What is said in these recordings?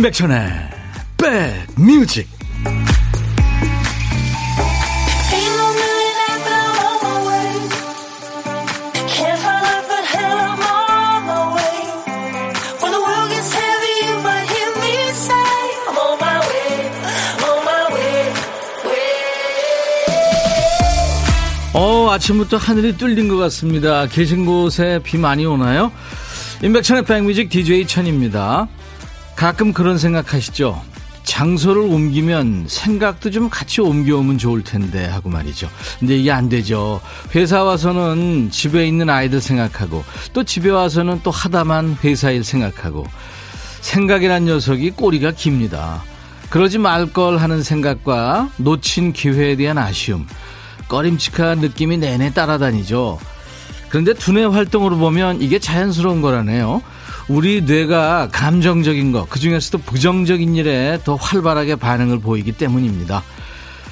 임백천의 백뮤직 어, 아침부터 하늘이 뚫린 것 같습니다. 계신 곳에 비 많이 오나요? 임백천의 백뮤직 DJ 천입니다. 가끔 그런 생각하시죠? 장소를 옮기면 생각도 좀 같이 옮겨오면 좋을 텐데 하고 말이죠. 근데 이게 안 되죠. 회사 와서는 집에 있는 아이들 생각하고 또 집에 와서는 또 하다만 회사 일 생각하고 생각이란 녀석이 꼬리가 깁니다. 그러지 말 걸 하는 생각과 놓친 기회에 대한 아쉬움, 꺼림칙한 느낌이 내내 따라다니죠. 그런데 두뇌 활동으로 보면 이게 자연스러운 거라네요. 우리 뇌가 감정적인 것, 그 중에서도 부정적인 일에 더 활발하게 반응을 보이기 때문입니다.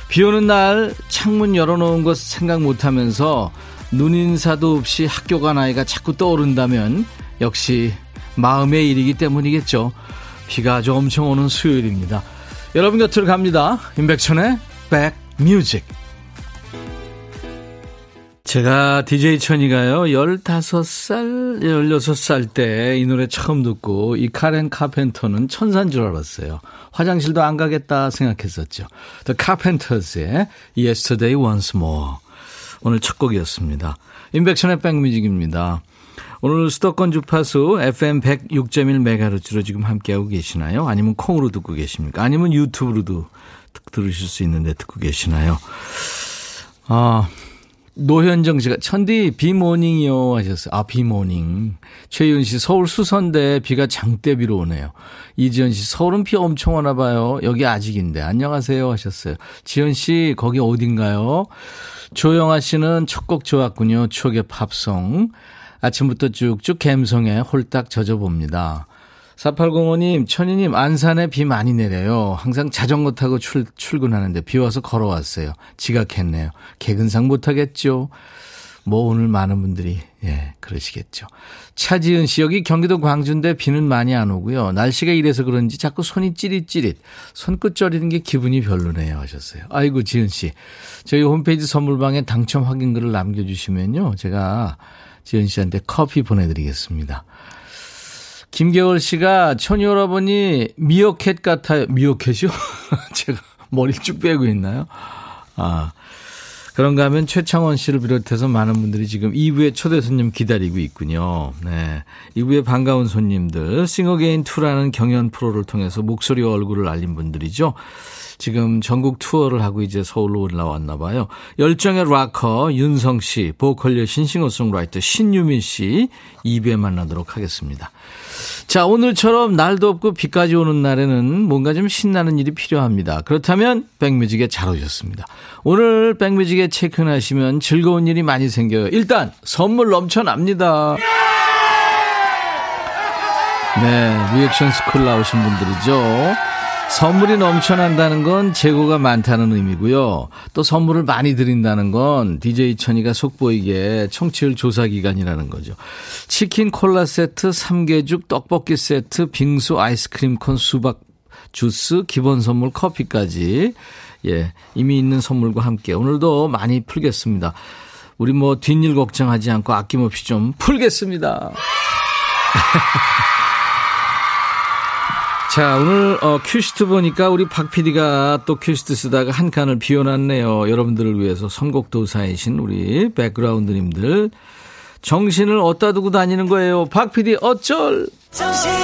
비 오는 날 창문 열어놓은 것 생각 못하면서 눈인사도 없이 학교 간 아이가 자꾸 떠오른다면 역시 마음의 일이기 때문이겠죠. 비가 아주 엄청 오는 수요일입니다. 여러분 곁으로 갑니다. 임백천의 백뮤직. 제가 DJ 천이가요, 15살, 16살 때 이 노래 처음 듣고 이 카렌 카펜터는 천사인 줄 알았어요. 화장실도 안 가겠다 생각했었죠. The Carpenters의 Yesterday Once More. 오늘 첫 곡이었습니다. 인백션의 백뮤직입니다. 오늘 수도권 주파수 FM 106.1MHz로 지금 함께하고 계시나요? 아니면 콩으로 듣고 계십니까? 아니면 유튜브로도 들으실 수 있는데 듣고 계시나요? 아, 노현정 씨가 천디 비morning이요 하셨어요. 아 비morning. 최윤 씨 서울 수선대 비가 장대비로 오네요. 이지연 씨 서울은 비 엄청 오나 봐요. 여기 아직인데 안녕하세요 하셨어요. 지연 씨 거기 어딘가요? 조영아 씨는 첫 곡 좋았군요. 추억의 팝송. 아침부터 쭉쭉 갬성에 홀딱 젖어봅니다. 4805님, 천희님, 안산에 비 많이 내려요. 항상 자전거 타고 출, 출근하는데 비 와서 걸어왔어요. 지각했네요. 개근상 못하겠죠? 뭐 오늘 많은 분들이, 예, 그러시겠죠. 차지은 씨, 여기 경기도 광주인데 비는 많이 안 오고요. 날씨가 이래서 그런지 자꾸 손이 찌릿찌릿. 손끝 저리는 게 기분이 별로네요. 하셨어요. 아이고, 지은 씨. 저희 홈페이지 선물방에 당첨 확인글을 남겨주시면요. 제가 지은 씨한테 커피 보내드리겠습니다. 김겨울 씨가 천디 여러분이 미어캣 같아요. 미어캣이요? 제가 머리 쭉 빼고 있나요? 아. 그런가 하면 최창원 씨를 비롯해서 많은 분들이 지금 2부에 초대 손님 기다리고 있군요. 네. 2부에 반가운 손님들, 싱어게인 2라는 경연 프로를 통해서 목소리와 얼굴을 알린 분들이죠. 지금 전국 투어를 하고 이제 서울로 올라왔나 봐요. 열정의 락커 윤성 씨, 보컬 여신 싱어송라이터 신유미 씨 2부에 만나도록 하겠습니다. 자, 오늘처럼 날도 덥고 비까지 오는 날에는 뭔가 좀 신나는 일이 필요합니다. 그렇다면 백뮤직에 잘 오셨습니다. 오늘 백뮤직에 체크하시면 즐거운 일이 많이 생겨요. 일단 선물 넘쳐납니다. 네, 리액션 스쿨 나오신 분들이죠. 선물이 넘쳐난다는 건 재고가 많다는 의미고요. 또 선물을 많이 드린다는 건 DJ 천이가 속보이게 청취율 조사 기간이라는 거죠. 치킨 콜라 세트, 삼계죽, 떡볶이 세트, 빙수, 아이스크림 콘, 수박 주스, 기본 선물 커피까지 예, 이미 있는 선물과 함께 오늘도 많이 풀겠습니다. 우리 뭐 뒷일 걱정하지 않고 아낌없이 좀 풀겠습니다. 자, 오늘 어, 큐시트 보니까 우리 박 PD가 또 큐시트 쓰다가 한 칸을 비워놨네요. 여러분들을 위해서 선곡도사이신 우리 백그라운드님들. 정신을 어디다 두고 다니는 거예요. 박 PD 어쩔! 정신이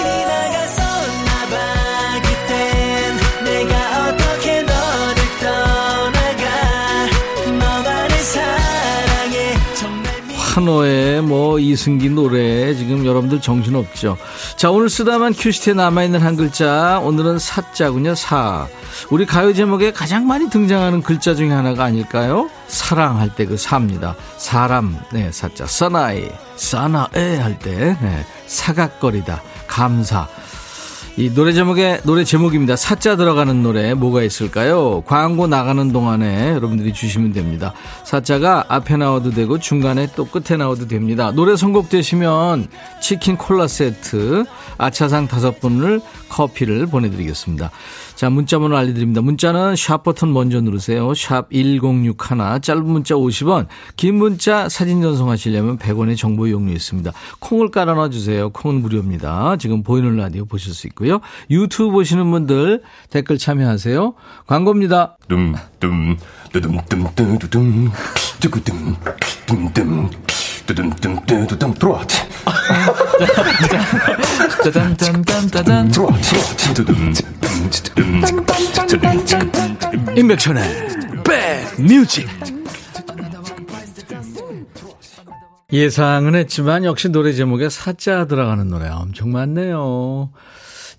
한호의 뭐 이승기 노래 지금 여러분들 정신없죠. 자 오늘 쓰다만 큐시트에 남아있는 한 글자 오늘은 사자군요 사. 우리 가요 제목에 가장 많이 등장하는 글자 중에 하나가 아닐까요? 사랑할 때 그 사입니다. 사람 네 사자 사나이 사나에 할때 네, 사각거리다 감사 이 노래 제목에 노래 제목입니다. 사자 들어가는 노래 뭐가 있을까요? 광고 나가는 동안에 여러분들이 주시면 됩니다. 사자가 앞에 나와도 되고 중간에 또 끝에 나와도 됩니다. 노래 선곡되시면 치킨 콜라 세트, 아차상 다섯 분을 커피를 보내드리겠습니다. 자, 문자 번호 알려드립니다. 문자는 샵 버튼 먼저 누르세요. 샵 1061, 짧은 문자 50원, 긴 문자 사진 전송하시려면 100원의 정보 이용료 있습니다. 콩을 깔아놔 주세요. 콩은 무료입니다. 지금 보이는 라디오 보실 수 있고요. 유튜브 보시는 분들 댓글 참여하세요. 광고입니다. 둠 둠 뚜둠 뚜두둠 뚜구둠 둠둠 뚜둠 들어와. 짜잔짠짠짠. 들어와. 임백천의 백뮤직 예상은 했지만 역시 노래 제목에 사자 들어가는 노래 엄청 많네요.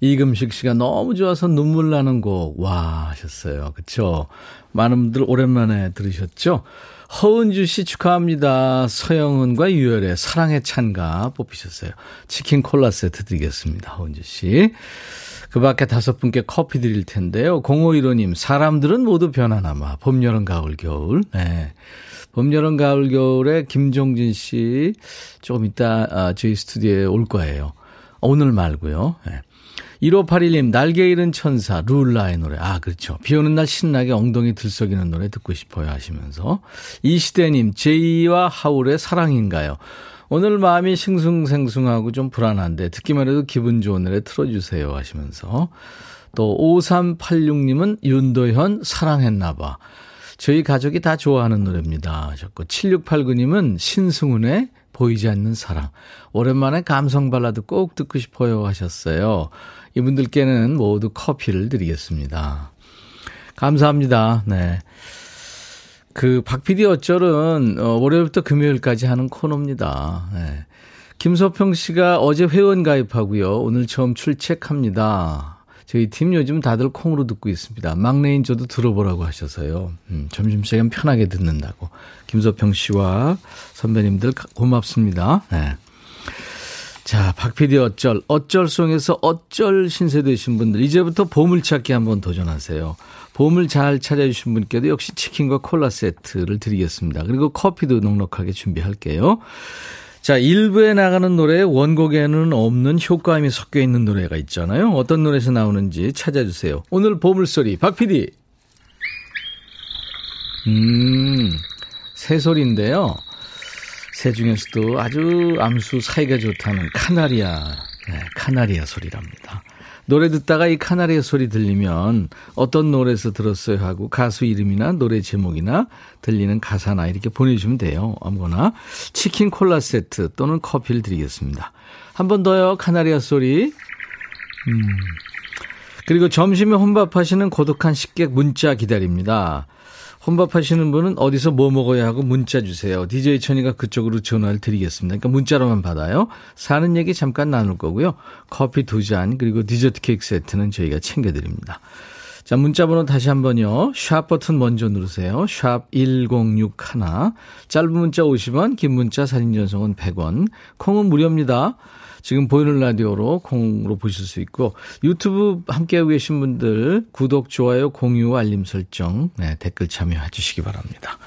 이금식 씨가 너무 좋아서 눈물 나는 곡, 와, 하셨어요. 그쵸? 많은 분들 오랜만에 들으셨죠? 허은주 씨 축하합니다. 서영은과 유열의 사랑의 찬가 뽑히셨어요. 치킨 콜라 세트 드리겠습니다. 허은주 씨. 그 밖에 다섯 분께 커피 드릴 텐데요. 0515님, 사람들은 모두 변하나마. 봄, 여름, 가을, 겨울. 네. 봄, 여름, 가을, 겨울에 김종진 씨 조금 이따 아, 저희 스튜디오에 올 거예요. 오늘 말고요. 네. 1581님, 날개 잃은 천사, 룰라의 노래. 아, 그렇죠. 비 오는 날 신나게 엉덩이 들썩이는 노래 듣고 싶어요 하시면서. 이시대님, 제이와 하울의 사랑인가요? 오늘 마음이 싱숭생숭하고 좀 불안한데 듣기만 해도 기분 좋은 노래 틀어주세요 하시면서 또 5386님은 윤도현 사랑했나봐. 저희 가족이 다 좋아하는 노래입니다 하셨고 7689님은 신승훈의 보이지 않는 사랑. 오랜만에 감성 발라드 꼭 듣고 싶어요 하셨어요. 이분들께는 모두 커피를 드리겠습니다. 감사합니다. 네. 그, 박 PD 어쩔은, 어, 월요일부터 금요일까지 하는 코너입니다. 네. 김소평 씨가 어제 회원 가입하고요. 오늘 처음 출첵합니다. 저희 팀 요즘 다들 콩으로 듣고 있습니다. 막내인 저도 들어보라고 하셔서요. 음, 점심시간 편하게 듣는다고. 김소평 씨와 선배님들 고맙습니다. 네. 자, 박PD 어쩔, 어쩔송에서 어쩔 신세 되신 분들, 이제부터 보물찾기 한번 도전하세요. 보물 잘 찾아주신 분께도 역시 치킨과 콜라 세트를 드리겠습니다. 그리고 커피도 넉넉하게 준비할게요. 자, 1부에 나가는 노래 원곡에는 없는 효과음이 섞여 있는 노래가 있잖아요. 어떤 노래에서 나오는지 찾아주세요. 오늘 보물소리, 박 PD. 음, 새소리인데요. 새 중에서도 아주 암수 사이가 좋다는 카나리아, 네, 카나리아 소리랍니다. 노래 듣다가 이 카나리아 소리 들리면 어떤 노래에서 들었어요 하고 가수 이름이나 노래 제목이나 들리는 가사나 이렇게 보내주시면 돼요. 아무거나. 치킨 콜라 세트 또는 커피를 드리겠습니다. 한 번 더요. 카나리아 소리. 음. 그리고 점심에 혼밥하시는 고독한 식객 문자 기다립니다. 혼밥하시는 분은 어디서 뭐 먹어야 하고 문자 주세요. DJ 천이가 그쪽으로 전화를 드리겠습니다. 그러니까 문자로만 받아요. 사는 얘기 잠깐 나눌 거고요. 커피 두 잔 그리고 디저트 케이크 세트는 저희가 챙겨드립니다. 자, 문자 번호 다시 한번요. 샵 버튼 먼저 누르세요. 샵 1061. 짧은 문자 50원, 긴 문자 사진 전송은 100원. 콩은 무료입니다. 지금 보이는 라디오로 콩으로 보실 수 있고 유튜브 함께하고 계신 분들 구독, 좋아요, 공유, 알림 설정 네, 댓글 참여해 주시기 바랍니다.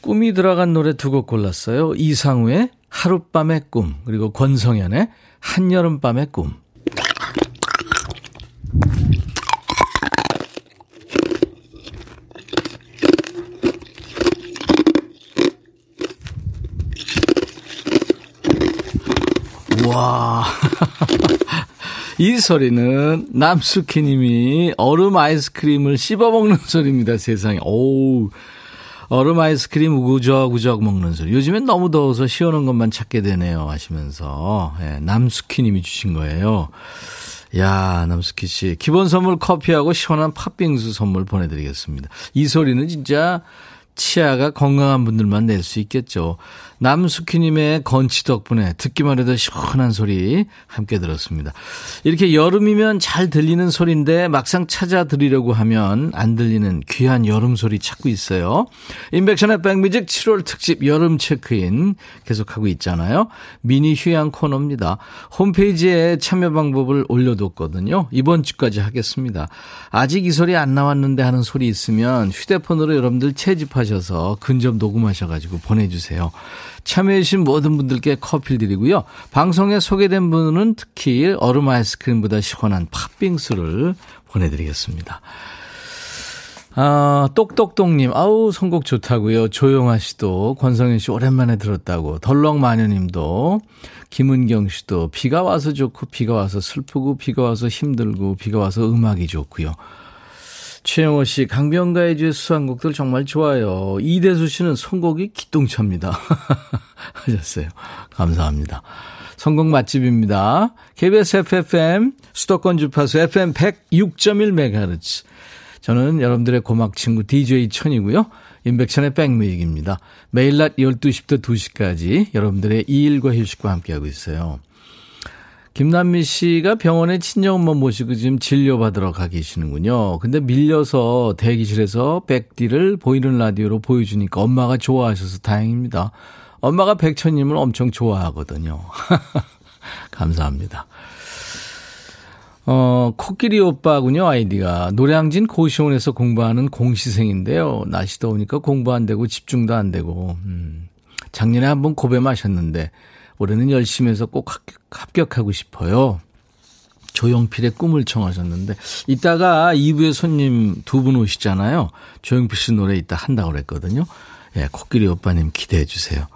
꿈이 들어간 노래 두 곡 골랐어요. 이상우의 하룻밤의 꿈 그리고 권성현의 한여름밤의 꿈 와. 이 소리는 남숙희 님이 얼음 아이스크림을 씹어 먹는 소리입니다, 세상에. 오우. 얼음 아이스크림 우구적우적 먹는 소리. 요즘엔 너무 더워서 시원한 것만 찾게 되네요. 하시면서. 예, 남숙희 님이 주신 거예요. 야, 남숙희 씨. 기본 선물 커피하고 시원한 팥빙수 선물 보내드리겠습니다. 이 소리는 진짜 치아가 건강한 분들만 낼 수 있겠죠. 남숙희님의 건치 덕분에 듣기만 해도 시원한 소리 함께 들었습니다. 이렇게 여름이면 잘 들리는 소리인데 막상 찾아 들으려고 하면 안 들리는 귀한 여름 소리 찾고 있어요. 인백션의 백뮤직 7월 특집 여름 체크인 계속하고 있잖아요. 미니 휴양 코너입니다. 홈페이지에 참여 방법을 올려뒀거든요. 이번 주까지 하겠습니다. 아직 이 소리 안 나왔는데 하는 소리 있으면 휴대폰으로 여러분들 채집하셔서 근접 녹음하셔가지고 보내주세요. 참여해주신 모든 분들께 커피 드리고요. 방송에 소개된 분은 특히 얼음 아이스크림보다 시원한 팥빙수를 보내드리겠습니다. 아, 똑똑똑님, 아우, 선곡 좋다고요. 조용아 씨도, 권성현 씨 오랜만에 들었다고, 덜렁마녀님도, 김은경 씨도, 비가 와서 좋고, 비가 와서 슬프고, 비가 와서 힘들고, 비가 와서 음악이 좋고요. 최영호 씨, 강변가의 주의 수상곡들 정말 좋아요. 이대수 씨는 선곡이 기똥차입니다. 하셨어요. 감사합니다. 선곡 맛집입니다. KBS FFM, 수도권 주파수 FM 106.1MHz. 저는 여러분들의 고막 친구 DJ 천이고요. 인백천의 백뮤직입니다. 매일 낮 12시부터 2시까지 여러분들의 일과 휴식과 함께하고 있어요. 김남미 씨가 병원에 친정엄마 모시고 지금 진료받으러 가 계시는군요. 근데 밀려서 대기실에서 백디를 보이는 라디오로 보여주니까 엄마가 좋아하셔서 다행입니다. 엄마가 백천님을 엄청 좋아하거든요. 감사합니다. 어, 코끼리 오빠군요, 아이디가. 노량진 고시원에서 공부하는 공시생인데요. 날씨 더우니까 공부 안 되고 집중도 안 되고, 음. 작년에 한번 고배 마셨는데, 올해는 열심히 해서 꼭 합격, 하고 싶어요. 조용필의 꿈을 청하셨는데 이따가 2부에 손님 두 분 오시잖아요. 조용필 씨 노래 이따 한다고 그랬거든요. 예, 코끼리 오빠님 기대해 주세요.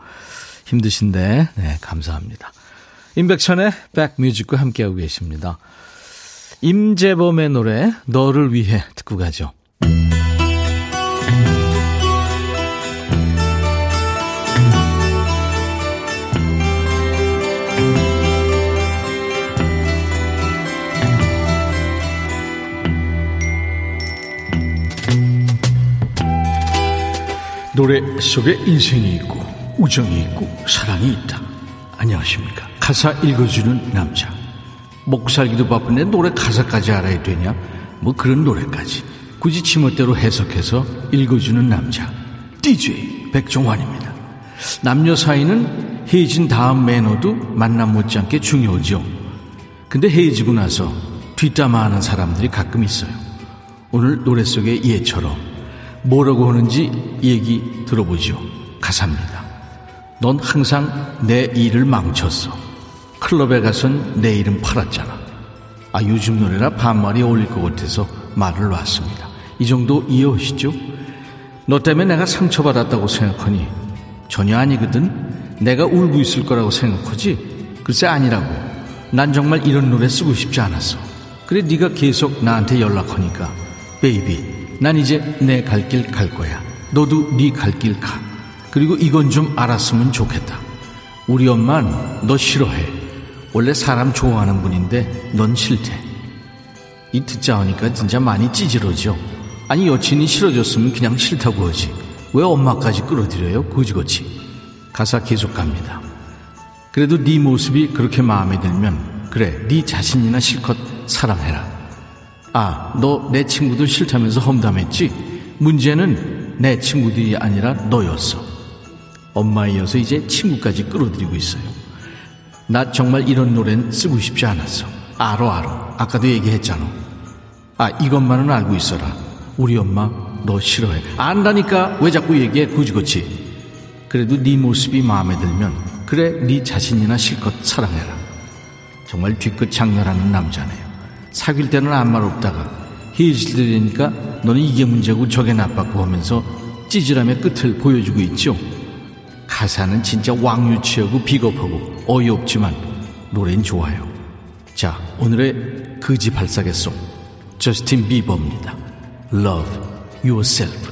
힘드신데 네, 감사합니다. 임백천의 백뮤직과 함께하고 계십니다. 임재범의 노래 너를 위해 듣고 가죠. 노래 속에 인생이 있고 우정이 있고 사랑이 있다. 안녕하십니까. 가사 읽어주는 남자. 목 살기도 바쁜데 노래 가사까지 알아야 되냐? 뭐 그런 노래까지. 굳이 지멋대로 해석해서 읽어주는 남자. DJ 백종환입니다. 남녀 사이는 헤어진 다음 매너도 만남 못지않게 중요하죠. 근데 헤어지고 나서 뒷담화하는 사람들이 가끔 있어요. 오늘 노래 속의 예처럼 뭐라고 하는지 얘기 들어보죠. 가사입니다. 넌 항상 내 일을 망쳤어. 클럽에 가선 내 이름 팔았잖아. 아, 요즘 노래라 반말이 어울릴 것 같아서 말을 놨습니다. 이 정도 이해하시죠? 너 때문에 내가 상처받았다고 생각하니 전혀 아니거든. 내가 울고 있을 거라고 생각하지? 글쎄 아니라고. 난 정말 이런 노래 쓰고 싶지 않았어. 그래 네가 계속 나한테 연락하니까 베이비 난 이제 내 갈 길 갈 거야. 너도 네 갈 길 가. 그리고 이건 좀 알았으면 좋겠다. 우리 엄만 너 싫어해. 원래 사람 좋아하는 분인데 넌 싫대. 이 듣자 하니까 진짜 많이 찌질러져. 아니 여친이 싫어졌으면 그냥 싫다고 하지. 왜 엄마까지 끌어들여요? 거지같이. 가사 계속 갑니다. 그래도 네 모습이 그렇게 마음에 들면 그래 네 자신이나 실컷 사랑해라. 아, 너 내 친구들 싫다면서 험담했지? 문제는 내 친구들이 아니라 너였어. 엄마이어서 이제 친구까지 끌어들이고 있어요. 나 정말 이런 노래는 쓰고 싶지 않았어. 알어, 알어. 아까도 얘기했잖아. 아, 이것만은 알고 있어라. 우리 엄마 너 싫어해. 안다니까 왜 자꾸 얘기해, 굳이그치 그래도 네 모습이 마음에 들면 그래, 네 자신이나 실컷 사랑해라. 정말 뒤끝 장렬하는 남자네요. 사귈 때는 아무 말 없다가 되니까 너는 이게 문제고 저게 나빴고 하면서 찌질함의 끝을 보여주고 있죠. 가사는 진짜 왕유치하고 비겁하고 어이없지만 노래는 좋아요. 자, 오늘의 거지 발사계송 저스틴 비버입니다. Love Yourself.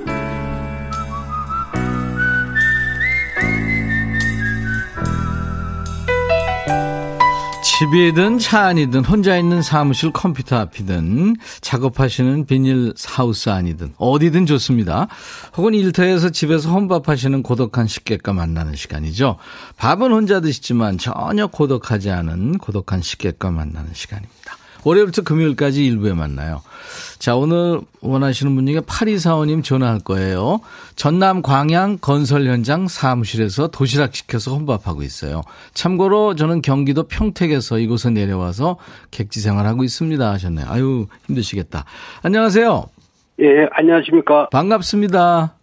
집이든 차 안이든 혼자 있는 사무실 컴퓨터 앞이든 작업하시는 비닐 하우스 안이든 어디든 좋습니다. 혹은 일터에서 집에서 혼밥하시는 고독한 식객과 만나는 시간이죠. 밥은 혼자 드시지만 전혀 고독하지 않은 고독한 식객과 만나는 시간입니다. 월요일부터 금요일까지 일부에 만나요. 자, 오늘 원하시는 분에게 8245님 전화할 거예요. 전남 광양 건설 현장 사무실에서 도시락 시켜서 혼밥하고 있어요. 참고로 저는 경기도 평택에서 이곳에 내려와서 객지 생활하고 있습니다 하셨네요. 아유, 힘드시겠다. 안녕하세요. 예, 안녕하십니까. 반갑습니다.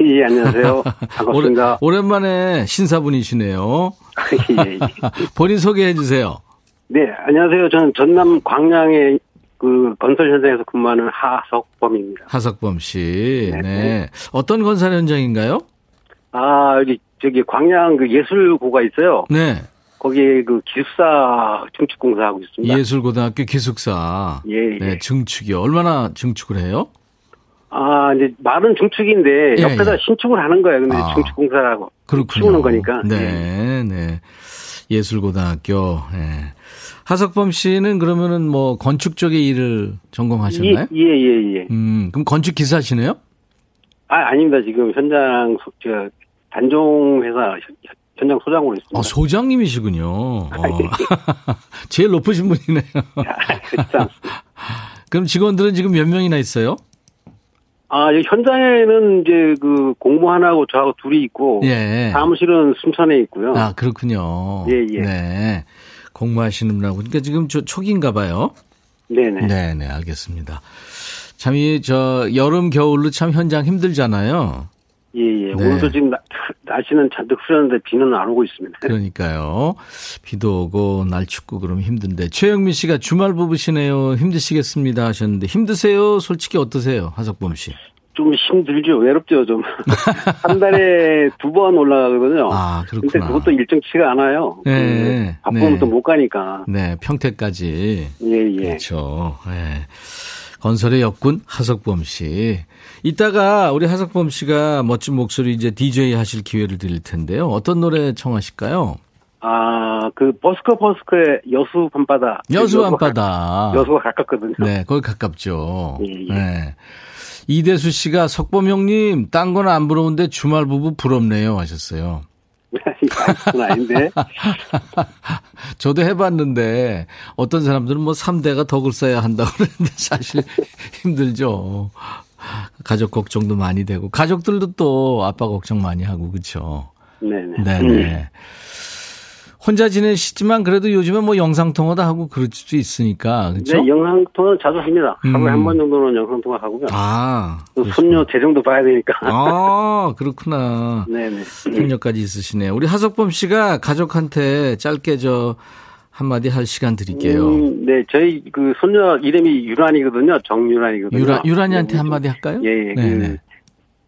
예, 안녕하세요. 반갑습니다. 오랜만에 신사분이시네요. 예, 예. 본인 소개해 주세요. 네, 안녕하세요. 저는 전남 광양의 그 건설 현장에서 근무하는 하석범입니다. 하석범 씨. 네. 네. 어떤 건설 현장인가요? 아, 여기 저기 광양 그 예술고가 있어요. 네. 거기에 그 기숙사 증축공사 하고 있습니다. 예술고등학교 기숙사. 예, 예. 네, 증축이요. 얼마나 증축을 해요? 아, 이제 말은 증축인데 예, 옆에다 예. 신축을 하는 거예요. 근데 아, 증축공사라고. 그렇군요. 키우는 거니까. 네, 예. 네. 예술고등학교. 네. 하석범 씨는 그러면은 뭐 건축 쪽에 일을 전공하셨나요? 예, 예, 예. 예. 음, 그럼 건축 기사시네요? 아, 아닙니다. 지금 현장 소, 저 단종 회사 현장 소장으로 있습니다. 아, 소장님이시군요. 아, 예. 제일 높으신 분이네요. 아, 그럼 직원들은 지금 몇 명이나 있어요? 아, 현장에는 이제 그 공무 하나하고 저하고 둘이 있고 예. 사무실은 순천에 있고요. 아, 그렇군요. 예, 예. 네. 공부하시는 분하고. 그러니까 지금 저 초기인가 봐요. 네네. 네네, 알겠습니다. 참, 이, 저, 여름, 겨울로 참 현장 힘들잖아요. 예, 예. 네. 오늘도 지금 나, 날씨는 잔뜩 흐렸는데 비는 안 오고 있습니다. 그러니까요. 비도 오고 날 춥고 그러면 힘든데. 최영민 씨가 주말 부부시네요. 힘드시겠습니다 하셨는데. 힘드세요? 솔직히 어떠세요? 하석범 씨. 좀 힘들죠. 외롭죠, 좀. 한 달에 두 번 올라가거든요. 아, 그렇구나. 근데 그것도 일정치가 않아요. 네. 바쁘면 네. 또못 가니까. 네, 평택까지. 예, 예. 그렇죠. 네. 건설의 역군 하석범 씨. 이따가 우리 하석범 씨가 멋진 목소리 이제 DJ 하실 기회를 드릴 텐데요. 어떤 노래 청하실까요? 아, 그 버스커 버스커의 여수 밤바다. 여수 밤바다. 여수가 가깝거든요. 네, 거기 가깝죠. 예, 예. 네. 이대수 씨가 석범 형님, 딴 건 안 부러운데 주말 부부 부럽네요 하셨어요. 그건 아닌데. 저도 해봤는데 어떤 사람들은 뭐 3대가 덕을 쌓아야 한다고 그러는데 사실 힘들죠. 가족 걱정도 많이 되고 가족들도 또 아빠 걱정 많이 하고 그렇죠. 네네. 네네. 음. 혼자 지내시지만 그래도 요즘은 뭐 영상통화도 하고 그럴 수 있으니까 그렇죠? 네, 영상통화 자주 합니다. 음. 하루에 한 번 정도는 영상통화 하고요. 아, 손녀 재정도 봐야 되니까. 아, 그렇구나. 네네. 손녀까지 있으시네요. 우리 하석범 씨가 가족한테 짧게 저 한마디 할 시간 드릴게요. 음, 네, 저희 그 손녀 이름이 유란이거든요. 정유란이거든요. 유라, 유란이한테 네, 한마디 할까요? 예, 예. 네,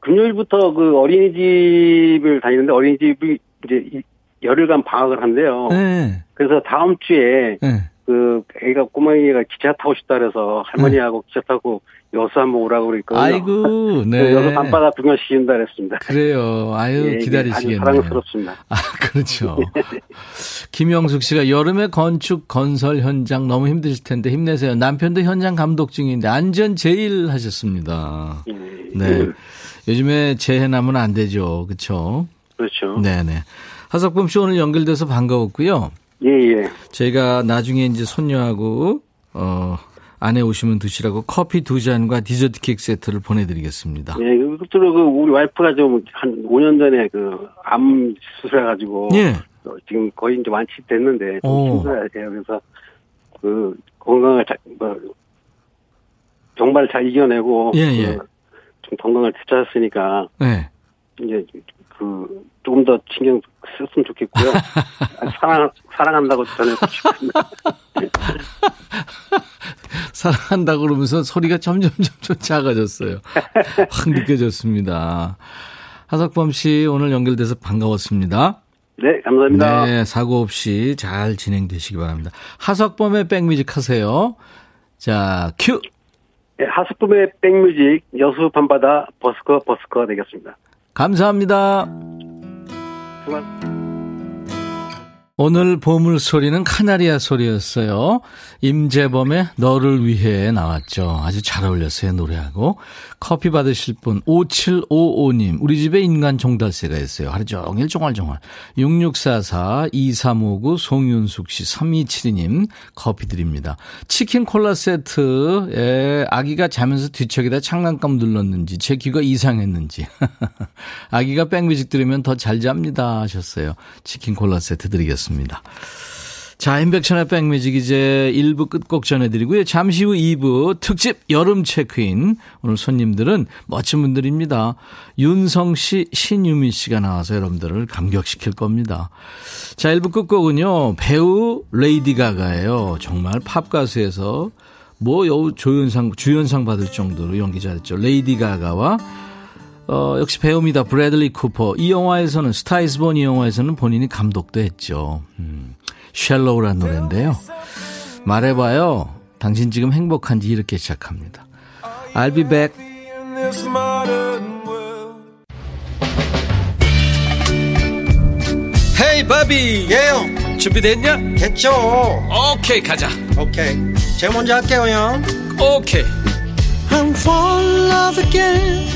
그, 금요일부터 그 어린이집을 다니는데 어린이집이 이제 열흘간 방학을 한대요. 네. 그래서 다음 주에 네. 그 애가 꼬마이가 기차 타고 싶다 그래서 할머니하고 네. 기차 타고 여수 한번 오라고 그랬거든요. 아이고, 네. 여수 밤바다 구경 시킨다 그랬습니다. 그래요. 아유, 예, 기다리시겠네요. 사랑스럽습니다. 아, 그렇죠. 김영숙 씨가 여름에 건축 건설 현장 너무 힘드실 텐데 힘내세요. 남편도 현장 감독 중인데 안전 제일 하셨습니다. 예, 네. 요즘에 재해 나면 안 되죠. 그렇죠? 그렇죠. 네네. 하석범 씨 오늘 연결돼서 반가웠고요. 예, 예. 저희가 나중에 이제 손녀하고, 어, 아내 오시면 드시라고 커피 두 잔과 디저트 케이크 세트를 보내드리겠습니다. 예, 끝으로 그 우리 와이프가 좀 한 5년 전에 그 암 수술해가지고. 예. 지금 거의 이제 완치됐는데 좀 힘들어야 돼요. 그래서 그 건강을 잘, 뭐, 정말 잘 이겨내고. 예, 예. 좀 건강을 되찾았으니까. 예. 이제 그 조금 더 신경 썼으면 좋겠고요. 사랑 사랑한다고 전해고 싶습니다. 사랑한다고 그러면서 소리가 점점 점점 작아졌어요. 확 느껴졌습니다. 하석범 씨 오늘 연결돼서 반가웠습니다. 네, 감사합니다. 네, 사고 없이 잘 진행되시기 바랍니다. 하석범의 백뮤직 하세요. 자, 큐. 네, 하석범의 백뮤직 여수 밤바다 버스커 버스커 되겠습니다. 감사합니다. 수고하셨습니다. 오늘 보물 소리는 카나리아 소리였어요. 임재범의 너를 위해 나왔죠. 아주 잘 어울렸어요, 노래하고. 커피 받으실 분, 5755님. 우리 집에 인간 종달새가 있어요. 하루 종일 종알종알. 6644, 2359, 송윤숙 씨, 3272님. 커피 드립니다. 치킨 콜라 세트, 예, 아기가 자면서 뒤척이다 장난감 눌렀는지, 제 귀가 이상했는지. 아기가 백뮤직 들으면 더 잘 잡니다. 하셨어요. 치킨 콜라 세트 드리겠습니다. 자, 임백천의 백뮤직 이제 1부 끝곡 전해드리고요. 잠시 후 2부 특집 여름 체크인. 오늘 손님들은 멋진 분들입니다. 윤성 씨, 신유미 씨가 나와서 여러분들을 감격시킬 겁니다. 자, 1부 끝곡은요. 배우 레이디 가가예요. 정말 팝 가수에서 뭐 여우 조연상, 주연상 받을 정도로 연기 잘했죠. 레이디 가가와 어, 역시 배우입니다. 브래들리 쿠퍼. 이 영화에서는, Star Is Born 이 영화에서는 본인이 감독도 했죠. 음. Shallow란 노래인데요. 말해봐요. 당신 지금 행복한지 이렇게 시작합니다. I'll be back. Hey 바비 예영 준비됐냐? 됐죠 오케이 가자 오케이 제가 먼저 할게요 형 오케이 I'm fall in love again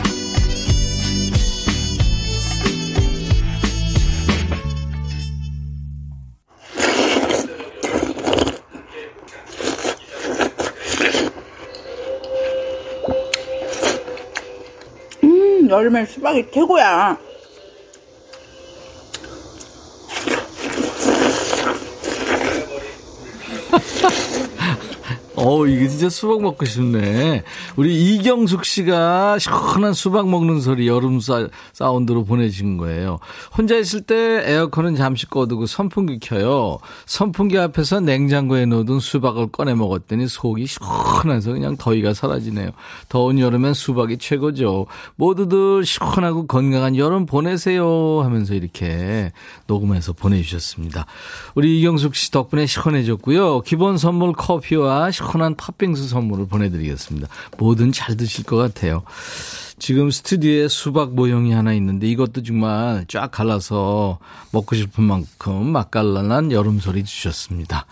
여름엔 수박이 최고야. 어, 이게 진짜 수박 먹고 싶네. 우리 이경숙 씨가 시원한 수박 먹는 소리 여름 사, 사운드로 보내주신 거예요. 혼자 있을 때 에어컨은 잠시 꺼두고 선풍기 켜요. 선풍기 앞에서 냉장고에 넣어둔 수박을 꺼내 먹었더니 속이 시원해서 그냥 더위가 사라지네요. 더운 여름엔 수박이 최고죠. 모두들 시원하고 건강한 여름 보내세요 하면서 이렇게 녹음해서 보내주셨습니다. 우리 이경숙 씨 덕분에 시원해졌고요. 기본 선물 커피와 시원 한 팥빙수 선물을 보내드리겠습니다. 뭐든 잘 드실 것 같아요. 지금 스튜디오에 수박 모형이 하나 있는데 이것도 정말 쫙 갈라서 먹고 싶은 만큼 맛깔나는 여름 소리 주셨습니다.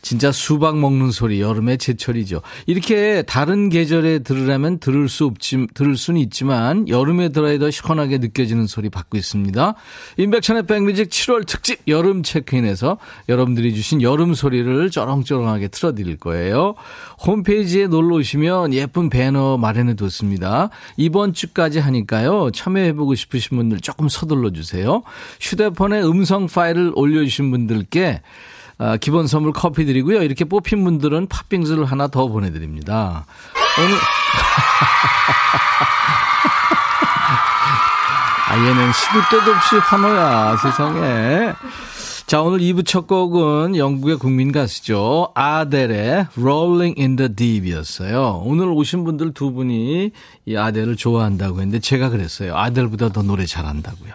진짜 수박 먹는 소리 여름의 제철이죠. 이렇게 다른 계절에 들으려면 들을 수 없지 들을 수는 있지만 여름에 들어야 더 시원하게 느껴지는 소리 받고 있습니다. 인백천의 백뮤직 7월 특집 여름 체크인에서 여러분들이 주신 여름 소리를 쩌렁쩌렁하게 틀어드릴 거예요. 홈페이지에 놀러 오시면 예쁜 배너 마련해 뒀습니다. 이번 주까지 하니까요. 참여해보고 싶으신 분들 조금 서둘러 주세요. 휴대폰에 음성 파일을 올려주신 분들께 아, 기본 선물 커피 드리고요. 이렇게 뽑힌 분들은 팥빙수를 하나 더 보내드립니다. 오늘 아 얘는 시도 때도 없이 환호야 세상에. 자, 오늘 2부 첫 곡은 영국의 국민 가수죠. 아델의 Rolling in the Deep이었어요. 오늘 오신 분들 두 분이 이 아델을 좋아한다고 했는데 제가 그랬어요. 아델보다 더 노래 잘한다고요.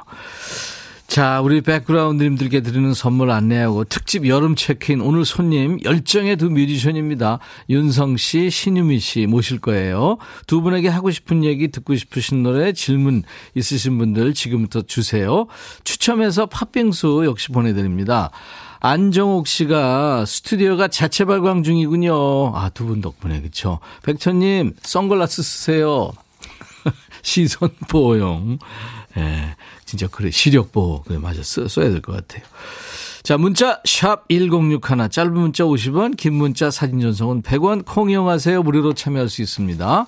자, 우리 백그라운드님들께 드리는 선물 안내하고 특집 여름 체크인 오늘 손님 열정의 두 뮤지션입니다. 윤성 씨, 신유미 씨 모실 거예요. 두 분에게 하고 싶은 얘기 듣고 싶으신 노래 질문 있으신 분들 지금부터 주세요. 추첨해서 팥빙수 역시 보내드립니다. 안정옥 씨가 스튜디오가 자체 발광 중이군요. 아, 두 분 덕분에 그쵸. 백천님 선글라스 쓰세요. 시선 보호용. 예. 진짜 그래 시력 보호 그래 맞아 써, 써야 될 것 같아요. 자 문자 샵 1061 짧은 문자 50원 긴 문자 사진 전송은 100원 콩 이용하세요 무료로 참여할 수 있습니다.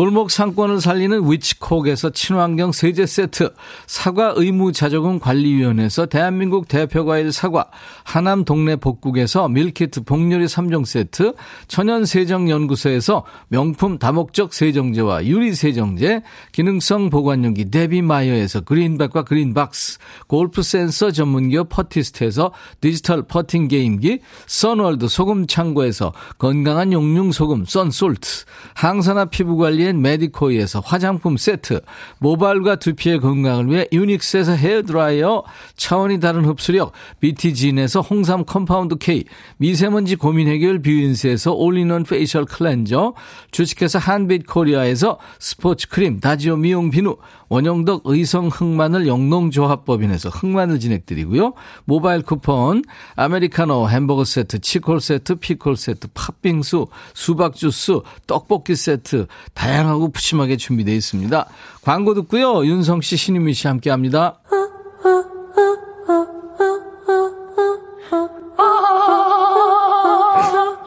골목 상권을 살리는 위치콕에서 친환경 세제 세트, 사과 의무 자조금 관리위원회에서 대한민국 대표 과일 사과, 하남 동네 복국에서 밀키트 복요리 3종 세트, 천연 세정 연구소에서 명품 다목적 세정제와 유리 세정제, 기능성 보관용기 데비마이어에서 그린백과 그린박스, 골프 센서 전문기업 퍼티스트에서 디지털 퍼팅 게임기, 선월드 소금 창고에서 건강한 용융 소금 썬솔트, 항산화 피부 관리 엔 메디코이에서 화장품 세트, 모발과 두피의 건강을 위해 유닉스에서 헤어드라이어, 차원이 다른 흡수력, BT진에서 홍삼 compound K, 미세먼지 고민 해결 뷰인스에서 올리원 facial cleanser, 주식회사 한빛 코리아에서 스포츠 크림, 다지오 미용 비누, 원형덕 의성 흑마늘 영농조합법인에서 흑마늘 진행드리고요. 모바일 쿠폰, 아메리카노 햄버거 세트, 치콜 세트, 피콜 세트, 팥빙수, 수박 주스, 떡볶이 세트 다양 하고 푸짐하게 준비되어 있습니다. 광고 듣고요. 윤성 씨, 신유미 씨 함께 합니다.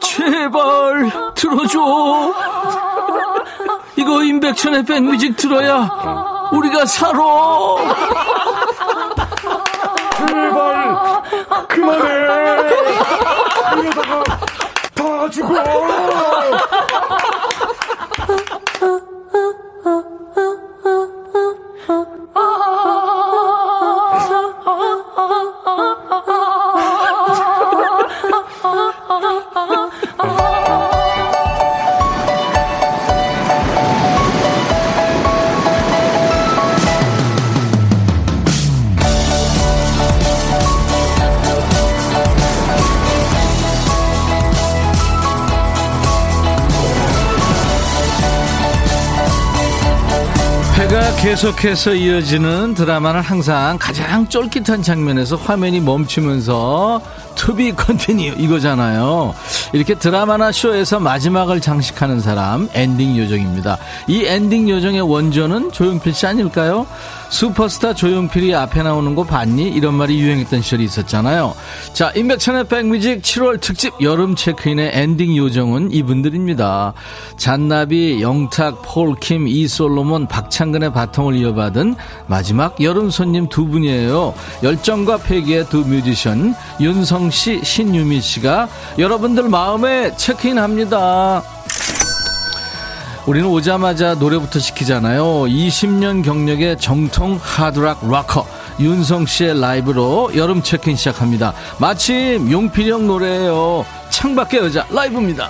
제발 들어줘. 이거 임백천의 백뮤직 들어야 우리가 살아. 제발 그만해. 이러다가 다 죽어. 계속해서 이어지는 드라마는 항상 가장 쫄깃한 장면에서 화면이 멈추면서 to be continue 이거잖아요. 이렇게 드라마나 쇼에서 마지막을 장식하는 사람 엔딩 요정입니다. 이 엔딩 요정의 원조는 조용필 씨 아닐까요? 슈퍼스타 조용필이 앞에 나오는 거 봤니? 이런 말이 유행했던 시절이 있었잖아요. 자, 인백천의 백뮤직 7월 특집 여름 체크인의 엔딩 요정은 이분들입니다. 잔나비, 영탁, 폴킴, 이솔로몬, 박창근의 바통을 이어받은 마지막 여름 손님 두 분이에요. 열정과 패기의 두 뮤지션 윤성 씨, 신유미 씨가 여러분들 마음에 체크인합니다. 우리는 오자마자 노래부터 시키잖아요. 20년 경력의 정통 하드락 락커 윤성 씨의 라이브로 여름 체크인 시작합니다. 마침 용필형 노래예요. 창밖의 여자 라이브입니다.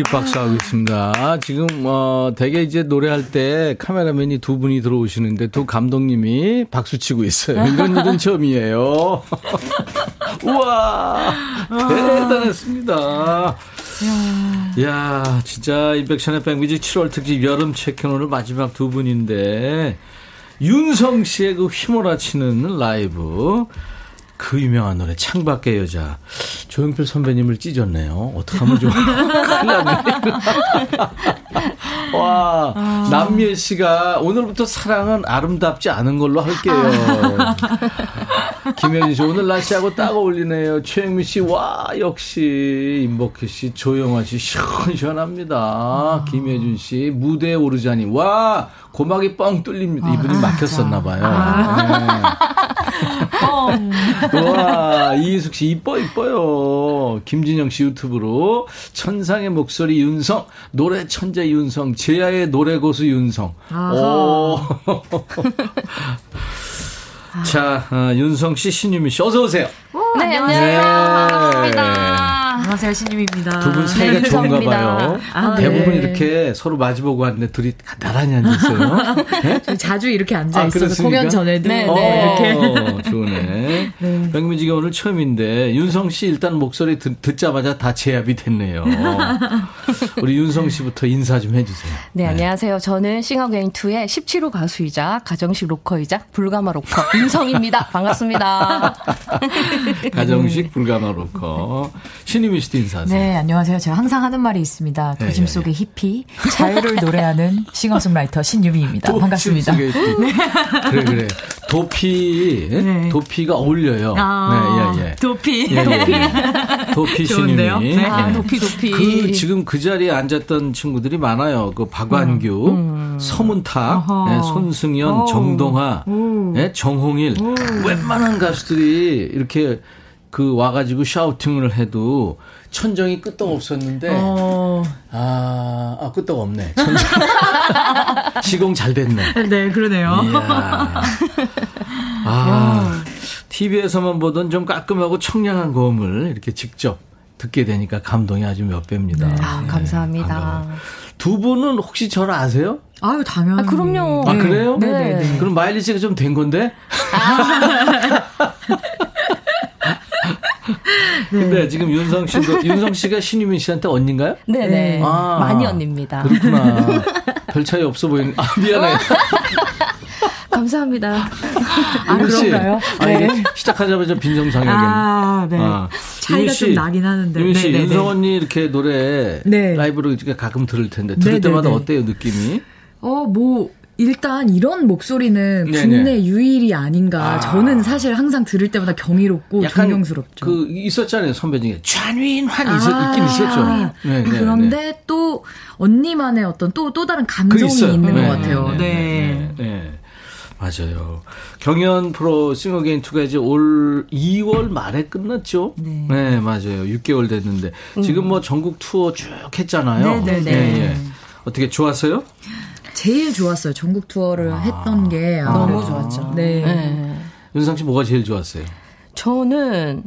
기립박수 하고 있습니다. 지금, 어, 대개 이제 노래할 때 카메라맨이 두 분이 들어오시는데 두 감독님이 박수 치고 있어요. 이런 일은 처음이에요. 우와! 대단했습니다. 야 진짜 인백션의 백뮤직 7월 특집 여름 체크인 오늘 마지막 두 분인데, 윤성 씨의 그 휘몰아치는 라이브. 그 유명한 노래 창밖의 여자 조영필 선배님을 찢었네요. 어떡하면 좋아. 와 아. 남미애 씨가 오늘부터 사랑은 아름답지 않은 걸로 할게요. 김혜진 씨 오늘 날씨하고 딱 어울리네요. 최영미 씨 와 역시 임복희 씨 조영아 씨 시원시원합니다. 김혜준 씨 무대에 오르자니 와 고막이 뻥 뚫립니다. 이분이 아, 막혔었나 봐요. 아. 네. 와 이희숙 씨 이뻐 이뻐요. 김진영 씨 유튜브로 천상의 목소리 윤성 노래 천재 윤성 제야의 노래 고수 윤성. 오. 자, 어, 윤성 씨, 신유미 씨, 어서 오세요. 오, 네, 안녕하세요. 네. 반갑습니다. 안녕하세요, 신유미입니다. 두 분 사이가 네, 좋은가 봐요. 아, 대부분 네. 이렇게 서로 마주보고 왔는데 둘이 나란히 앉았어요. 네? 자주 이렇게 앉아 아, 있어서 공연 전에도 네, 네. 어, 좋네. 네. 백뮤직이 오늘 처음인데 윤성 씨 일단 목소리 듣, 듣자마자 다 제압이 됐네요. 우리 윤성 씨부터 인사 좀 해주세요. 네, 네. 안녕하세요. 저는 싱어게인 2의 17호 가수이자 가정식 로커이자 불가마 로커 윤성입니다. 반갑습니다. 가정식 불가마 로커. 신유미 씨도 인사하세요. 네, 안녕하세요. 제가 항상 하는 말이 있습니다. 네, 도심 네, 속의 히피, 자유를 노래하는 싱어송라이터 신유미입니다. 반갑습니다. 네. 그래, 그래. 도피, 네. 도피가 어울려요. 아, 네, 예, 예. 도피. 예, 예. 도피 신유미. 네. 아, 도피, 도피. 그, 지금 그 자리에 앉았던 친구들이 많아요. 그 박완규, 음, 음. 서문탁, 네, 손승연, 오. 정동아, 네, 정홍일. 오. 웬만한 가수들이 이렇게 그 와가지고 샤우팅을 해도 천정이 끄떡 없었는데 어... 아, 아 끄떡 없네. 천정 시공 잘 됐네. 네, 그러네요. 이야. 아, TV에서만 보던 좀 깔끔하고 청량한 고음을 이렇게 직접 듣게 되니까 감동이 아주 몇 배입니다. 네. 아, 감사합니다. 네, 두 분은 혹시 저를 아세요? 아유, 당연히. 아, 그럼요. 아, 그래요? 네. 네. 네. 그럼 마일리 씨가 좀 된 건데? 아. 근데 지금 윤성 씨도 윤성 씨가 신유민 씨한테 언니인가요? 네네. 네. 아, 많이 언니입니다. 그렇구나. 별 차이 없어 보이는. 아 미안해. 감사합니다. 아, 그런가요? 네. 아, 시작하자마자 빈정상하게. 아, 네. 아, 차이가 씨, 좀 나긴 하는데. 유민 씨, 네네네. 윤성 언니 이렇게 노래 네. 라이브로 이렇게 가끔 들을 텐데 들을 네네네. 때마다 어때요 느낌이? 어, 뭐 일단 이런 목소리는 네네. 국내 유일이 아닌가. 아. 저는 사실 항상 들을 때마다 경이롭고 존경스럽죠. 그 있었잖아요 선배 중에 잔윈한 아. 있긴 있었죠. 네, 네, 그런데 네. 또 언니만의 어떤 또또 또 다른 감정이 있는 네, 것 같아요. 네. 네. 네. 맞아요. 경연 프로 싱어게인 2가 이제 올 2월 말에 끝났죠. 네, 네 맞아요. 6개월 됐는데 음. 지금 뭐 전국 투어 쭉 했잖아요. 네네네. 네, 네. 어떻게 좋았어요? 제일 좋았어요. 전국 투어를 아, 했던 게 아, 너무 좋았죠. 네. 네. 윤상 씨 뭐가 제일 좋았어요? 저는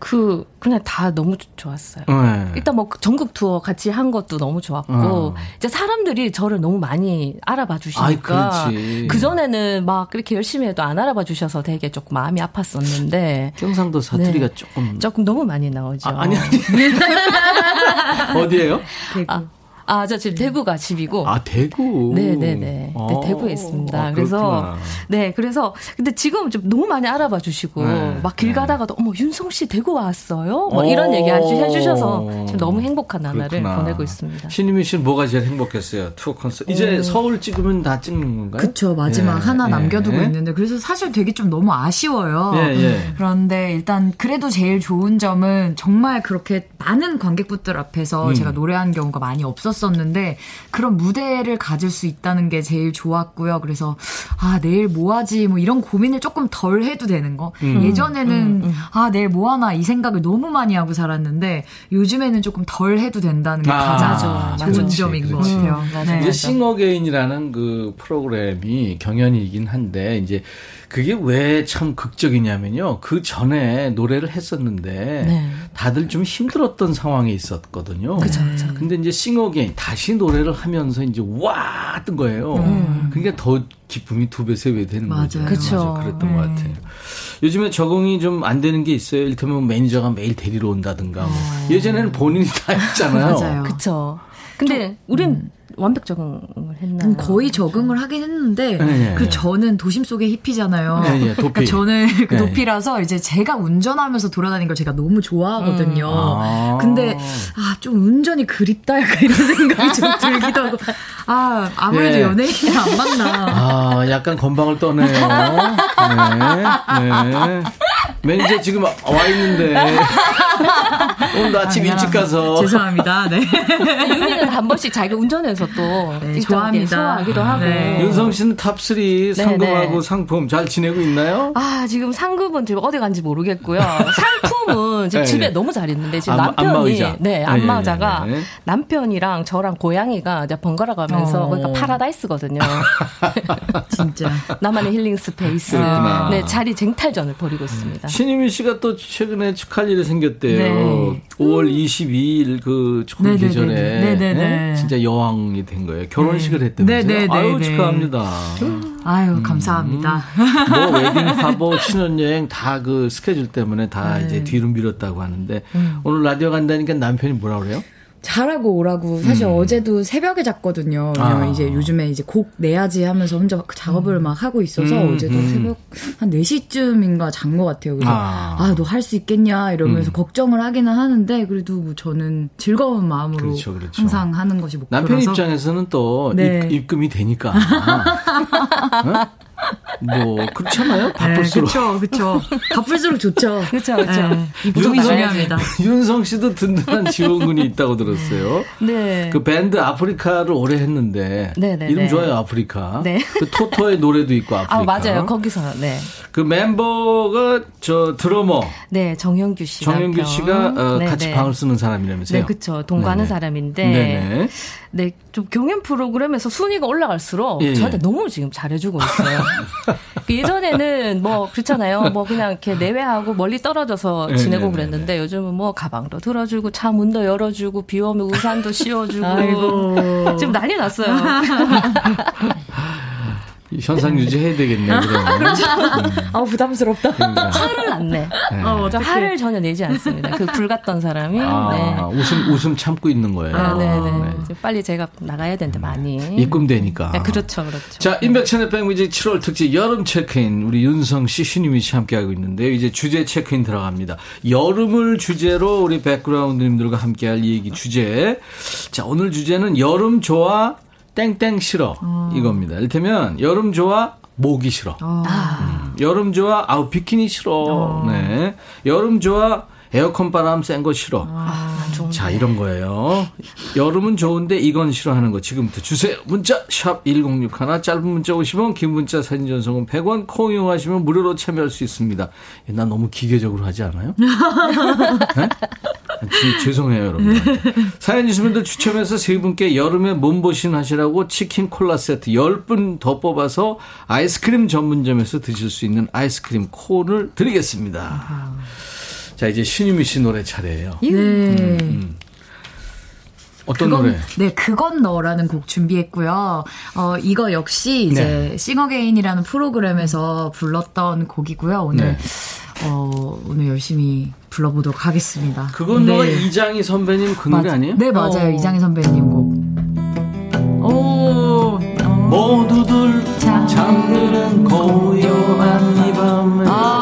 그 그냥 다 너무 좋았어요. 네. 일단 뭐 전국 투어 같이 한 것도 너무 좋았고 어. 이제 사람들이 저를 너무 많이 알아봐 주시니까 그 전에는 막 그렇게 열심히 해도 안 알아봐 주셔서 되게 조금 마음이 아팠었는데 경상도 사투리가 네. 조금 조금 너무 많이 나오죠. 아, 아니 아니 어디에요? 대구. 아, 아, 저 지금 대구가 집이고. 아, 대구? 네 네네. 네, 아, 대구에 있습니다. 아, 그래서, 네, 그래서, 근데 지금 좀 너무 많이 알아봐 주시고, 네, 막길 네. 가다가도, 어머, 윤성 씨 대구 왔어요? 뭐 이런 얘기 해 주셔서 지금 너무 행복한 나날을 그렇구나. 보내고 있습니다. 신유미 씨는 뭐가 제일 행복했어요? 투어 콘서트. 이제 어. 서울 찍으면 다 찍는 건가요? 그쵸, 마지막 예, 하나 예, 남겨두고 예. 있는데, 그래서 사실 되게 좀 너무 아쉬워요. 예, 예. 그런데 일단 그래도 제일 좋은 점은 정말 그렇게 많은 관객분들 앞에서 음. 제가 노래한 경우가 많이 없었어요. 있었었는데 그런 무대를 가질 수 있다는 게 제일 좋았고요. 그래서 아 내일 뭐 하지 뭐 이런 고민을 조금 덜 해도 되는 거. 음. 예전에는 음, 음. 아 내일 뭐 하나 이 생각을 너무 많이 하고 살았는데 요즘에는 조금 덜 해도 된다는 게 아, 가장 좋은 그렇지, 점인 그렇지. 것 같아요. 음, 네. 이제 싱어게인이라는 그 프로그램이 경연이긴 한데 이제 그게 왜 참 극적이냐면요. 그 전에 노래를 했었는데 네. 다들 좀 힘들었던 상황에 있었거든요. 그죠, 그죠. 근데 이제 싱어게인 다시 노래를 하면서 이제 와! 뜬 거예요. 음. 그러니까 더 기쁨이 두 배, 세 배 되는 맞아요. 거죠. 그쵸. 그랬던 네. 것 같아요. 요즘에 적응이 좀 안 되는 게 있어요. 일테면 매니저가 매일 데리러 온다든가. 뭐. 어. 예전에는 본인이 다 했잖아요. 맞아요. 그쵸. 근데 우린 음. 완벽 적응을 했나요? 음, 거의 적응을 하긴 했는데 네, 네, 그 네. 저는 도심 속의 히피잖아요. 네, 네, 도피. 그러니까 저는 그 네. 도피라서 이제 제가 운전하면서 돌아다니는 걸 제가 너무 좋아하거든요. 음. 아. 근데 아, 좀 운전이 그립다 약간 이런 생각이 좀 들기도 하고 아 아무래도 예. 연예인이 안 맞나. 아 약간 건방을 떠네요. 네. 매니저 지금 와 있는데 오늘 아침 아, 일찍 가서 죄송합니다. 네. 유미는 한 번씩 자기가 운전해 서 또 네, 좋아합니다. 소화하기도 하고. 네. 윤성 씨는 top3 상금하고 상품 잘 지내고 있나요? 아 지금 상금은 지금 어디 간지 모르겠고요. 상품은 지금 네, 집에 너무 잘 있는데 지금 안, 남편이 안마의자. 네 안마의자가 네, 남편이랑 저랑 고양이가 이제 번갈아 가면서 어. 그러니까 파라다이스거든요. 진짜 나만의 힐링 space. 네 자리 쟁탈전을 벌이고 있습니다. 신유미 씨가 또 최근에 축할 일이 생겼대요. 네. 5월 22일 그 좋은 계절에 네네네. 네? 진짜 여왕 이 된 거예요. 결혼식을 네. 했다면서요? 네네네. 아유 축하합니다. 아유 음. 감사합니다. 뭐 웨딩 화보 신혼여행 다 그 스케줄 때문에 다 네. 이제 뒤로 미뤘다고 하는데 음. 오늘 라디오 간다니까 남편이 뭐라 그래요? 잘하고 오라고 사실 음. 어제도 새벽에 잤거든요. 왜냐면 아. 이제 요즘에 이제 곡 내야지 하면서 혼자 작업을 음. 막 하고 있어서 음. 어제도 음. 새벽 한 4시쯤인가 잔 것 같아요. 그래서 아, 너 할 수 있겠냐 이러면서 음. 걱정을 하기는 하는,데 그래도 뭐 저는 즐거운 마음으로 그렇죠, 그렇죠. 항상 하는 것이 목표라서 남편 입장에서는 또 네. 입, 금이 되니까. 어? 뭐 그렇잖아요. 바쁠수록. 그렇죠, 그렇죠. 바쁠수록 좋죠. 그렇죠, 그렇죠. 이분이 중요합니다. 윤성 씨도 든든한 지원군이 있다고 들었어요. 네. 그 밴드 아프리카를 오래 했는데 네네 네, 이름 네. 좋아요, 아프리카. 네. 그 토토의 노래도 있고 아프리카. 아 맞아요, 거기서 네. 그 멤버가 저 드러머. 네, 정영규 씨. 정영규 씨가 어, 같이 방을 쓰는 사람이라면서요. 네, 그렇죠. 동거하는 사람인데. 네네. 네, 좀 경연 프로그램에서 순위가 올라갈수록 예, 예. 저한테 너무 지금 잘해주고 있어요. 그 예전에는 뭐 그렇잖아요. 뭐 그냥 이렇게 내외하고 멀리 떨어져서 예, 지내고 예, 그랬는데 요즘은 뭐 가방도 들어주고 차 문도 열어주고 비 오면 우산도 씌워주고 아이고. 지금 난리 났어요. 현상 유지해야 되겠네, 그러면. 음. 아 부담스럽다. 그러니까. 화를 안 내. 네. 어, 저 화를 전혀 내지 않습니다. 그 불 같던 사람이. 아, 네. 웃음, 웃음 참고 있는 거예요. 아, 네네. 네. 네. 빨리 제가 나가야 되는데 많이. 입금되니까. 네, 그렇죠, 그렇죠. 자, 인백천의 백뮤직 7월 특집 여름 체크인. 우리 윤성 씨, 신유미 씨 함께 하고 있는데요. 이제 주제 체크인 들어갑니다. 여름을 주제로 우리 백그라운드님들과 함께할 이 얘기 주제. 자, 오늘 주제는 여름 좋아, 땡땡 싫어 어. 이겁니다. 이를테면 여름 좋아 모기 싫어. 어. 음. 여름 좋아 아우 비키니 싫어. 어. 네. 여름 좋아 에어컨 바람 센 거 싫어. 아, 자, 이런 거예요. 여름은 좋은데 이건 싫어하는 거 지금부터 주세요. 문자 샵 1061, 짧은 문자 50원, 긴 문자 사진 전송은 100원, 콩 이용하시면 무료로 참여할 수 있습니다. 나 너무 기계적으로 하지 않아요? 네? 죄송해요, 여러분. 사연 주신 분들 추첨해서 세 분께 여름에 몸보신 하시라고 치킨 콜라 세트 10분 더 뽑아서 아이스크림 전문점에서 드실 수 있는 아이스크림 콘을 드리겠습니다. 자, 이제 신유미 씨 노래 차례예요. 네. 음, 음. 어떤 그건, 노래? 네, 그건 너라는 곡 준비했고요. 어, 이거 역시 이제 네. 싱어게인이라는 프로그램에서 불렀던 곡이고요. 오늘 네. 어, 오늘 열심히 불러보도록 하겠습니다. 그건 네. 너가 이장희 선배님 그 노래 아니에요? 네, 맞아요. 어. 이장희 선배님 곡. 오, 어. 모두들 잠드는 고요한 이 밤을 어,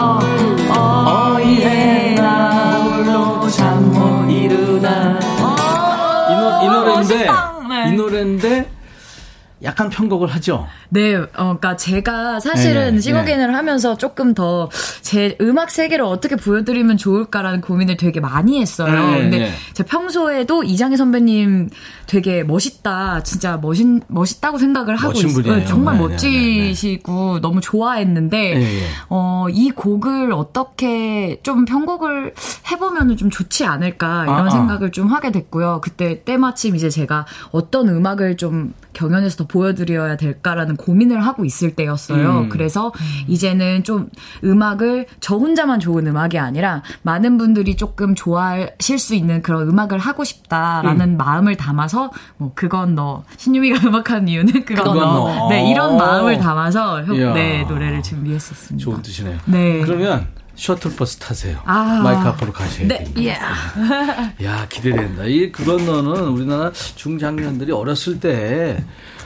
약간 편곡을 하죠. 네, 어, 그러니까 제가 사실은 네, 싱어게인을 네. 하면서 조금 더 제 음악 세계를 어떻게 보여드리면 좋을까라는 고민을 되게 많이 했어요. 네, 근데 네. 제 평소에도 이장희 선배님 되게 멋있다, 진짜 멋있 멋있다고 생각을 하고 있어요. 정말 네, 네, 멋지시고 너무 좋아했는데 어, 이 곡을 어떻게 좀 편곡을 해보면 좀 좋지 않을까 이런 아, 아. 생각을 좀 하게 됐고요. 그때 때마침 이제 제가 어떤 음악을 좀 경연에서 더 보여드려야 될까라는 고민을 하고 있을 때였어요. 음. 그래서 음. 이제는 좀 음악을 저 혼자만 좋은 음악이 아니라 많은 분들이 조금 좋아하실 수 있는 그런 음악을 하고 싶다라는 음. 마음을 담아서 뭐 그건 너 신유미가 음악하는 이유는 그건, 그건 너. 너. 네 이런 마음을 담아서 네 노래를 준비했었습니다. 좋은 뜻이네요. 네. 그러면 셔틀버스 타세요. 아. 마이크 앞으로 가셔야 네. 돼요. 예. 야 기대된다. 이 그건 너는 우리나라 중장년들이 어렸을 때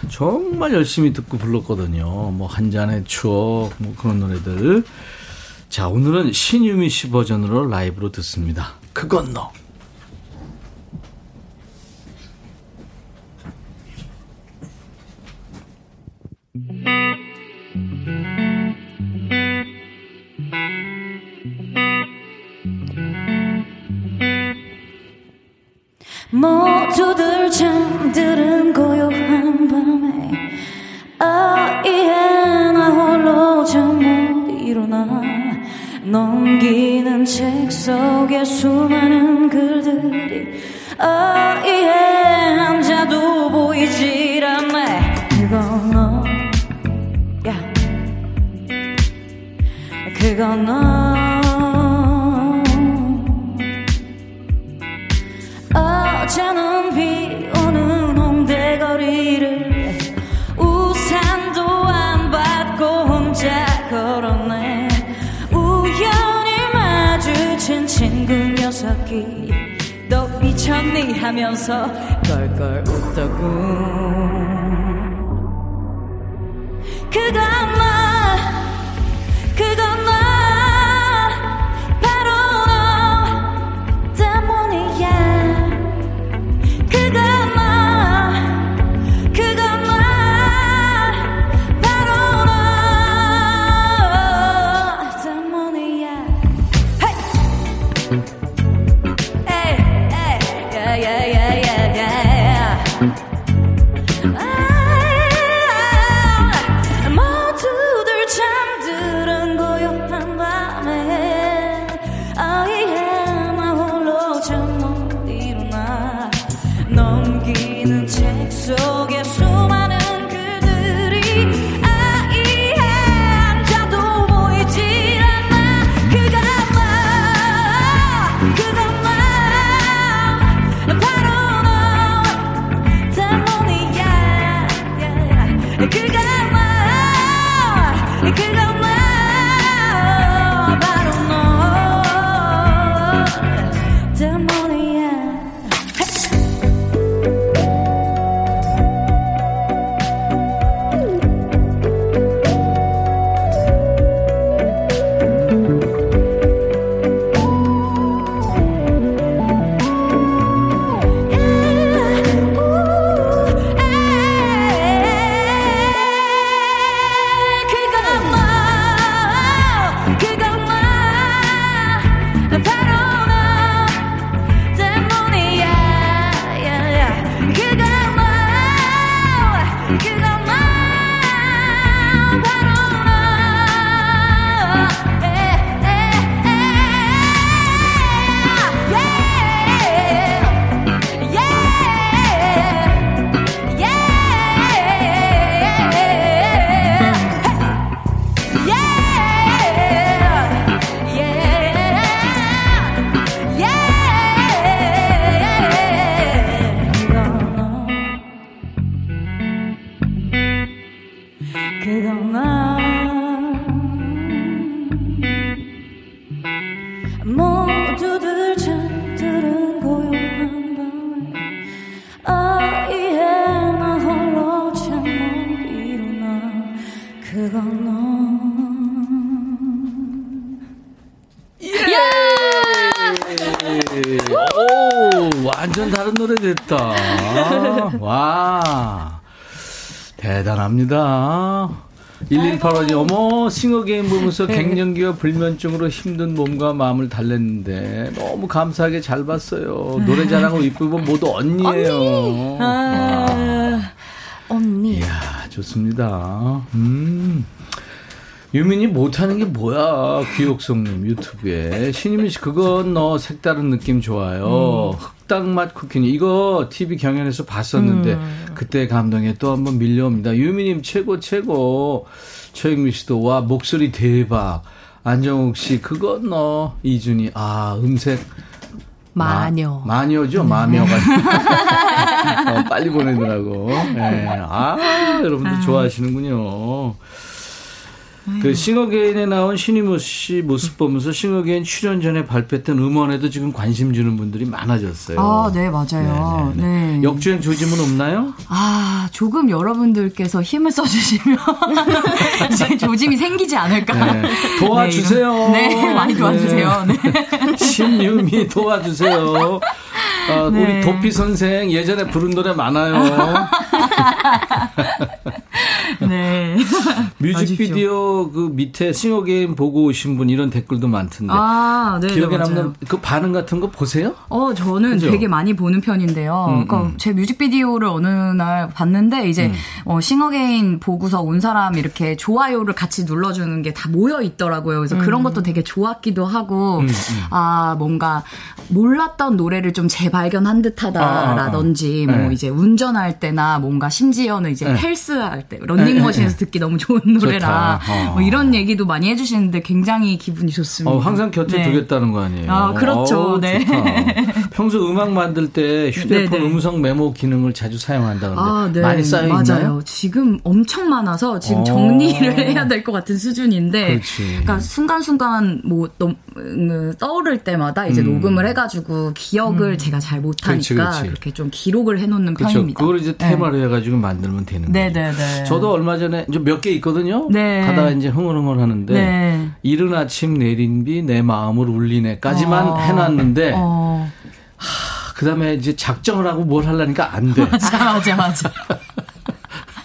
정말 열심히 듣고 불렀거든요. 뭐 한 잔의 추억 뭐 그런 노래들. 자 오늘은 신유미 씨 버전으로 라이브로 듣습니다. 그건 너. 모두들 잠들은 고요한 밤에 아이의 나 홀로 잠 못 일어나 넘기는 책 속에 수많은 글들이 아이의 한자도 보이질 않네 그건 너 야. 그건 너 미쳤니? 하면서 껄껄 웃더군. 그건 1185님, 어머, 싱어게임 보면서 네. 갱년기와 불면증으로 힘든 몸과 마음을 달랬는데, 너무 감사하게 잘 봤어요. 노래 잘하고 이쁘고 모두 언니예요. 언니. 아, 언니. 이야, 좋습니다. 음. 유민이 못하는 게 뭐야? 귀옥성님 유튜브에 신유민 씨 그건 너 색다른 느낌 좋아요. 음. 흑당맛 쿠키니 이거 TV 경연에서 봤었는데 음. 그때 감동에 또 한번 밀려옵니다. 유민님 최고 최고. 최영민 씨도 와 목소리 대박. 안정욱 씨 그건 너 이준이 아 음색 마녀. 마, 마녀죠, 음. 마녀가. 어, 빨리 보내더라고. 네. 아, 여러분들 아. 좋아하시는군요. 그 싱어게인에 나온 신유미 씨 모습 보면서 싱어게인 출연 전에 발표했던 음원에도 지금 관심 주는 분들이 많아졌어요. 아, 네, 맞아요. 네네네. 네, 네. 네. 역주행 조짐은 없나요? 아, 조금 여러분들께서 힘을 써주시면 이제 조짐이 생기지 않을까. 네. 도와주세요. 네, 네 많이 도와주세요. 네. 신유미 도와주세요. 어, 네. 우리 도피 선생 예전에 부른 노래 많아요. 네. 뮤직비디오 그 밑에 싱어게임 보고 오신 분 이런 댓글도 많던데. 아, 네. 기억에 남는 그 반응 같은 거 보세요? 어, 저는 그죠? 되게 많이 보는 편인데요. 음, 그러니까 음. 제 뮤직비디오를 어느 날 봤는데 이제 음. 어, 싱어게인 보고서 온 사람 이렇게 좋아요를 같이 눌러주는 게 다 모여 있더라고요. 그래서 그런 음. 것도 되게 좋았기도 하고, 음, 음. 아, 뭔가 몰랐던 노래를 좀 재발견한 듯하다라든지, 아, 아, 아. 뭐 네. 이제 운전할 때나 뭔가 심지어는 이제 네. 헬스할 때, 런닝 머신에서 네. 듣기 너무 좋은 노래라, 어. 뭐 이런 얘기도 많이 해주시는데 굉장히 기분이 좋습니다. 어, 항상 곁에 네. 두겠다는 거 아니에요? 아, 그렇죠. 어, 네. 평소 음악 만들 때 휴대폰 네, 음성 메모 기능을 자주 사용한다는데 아, 많이 쌓여 있나요? 맞아요. 지금 엄청 많아서 지금 어. 정리를 해야 될 것 같은 수준인데, 그렇지. 그러니까 순간순간 뭐 음, 떠오를 때마다 이제 음. 녹음을 해가지고 기억을 음. 제가 잘 못하니까. 그렇게 좀 기록을 해놓는 그렇죠. 편입니다. 그걸 이제 테마로 네. 해가지고 만들면 되는 거죠. 네네네. 저도 얼마 전에 몇개 있거든요. 네. 가다가 이제 흥얼흥얼 하는데 네. 이른 아침 내린 비 내 마음을 울리네까지만 어. 해놨는데 어. 하, 그다음에 이제 작정을 하고 뭘 하려니까 안 돼. 맞아 맞아 맞아.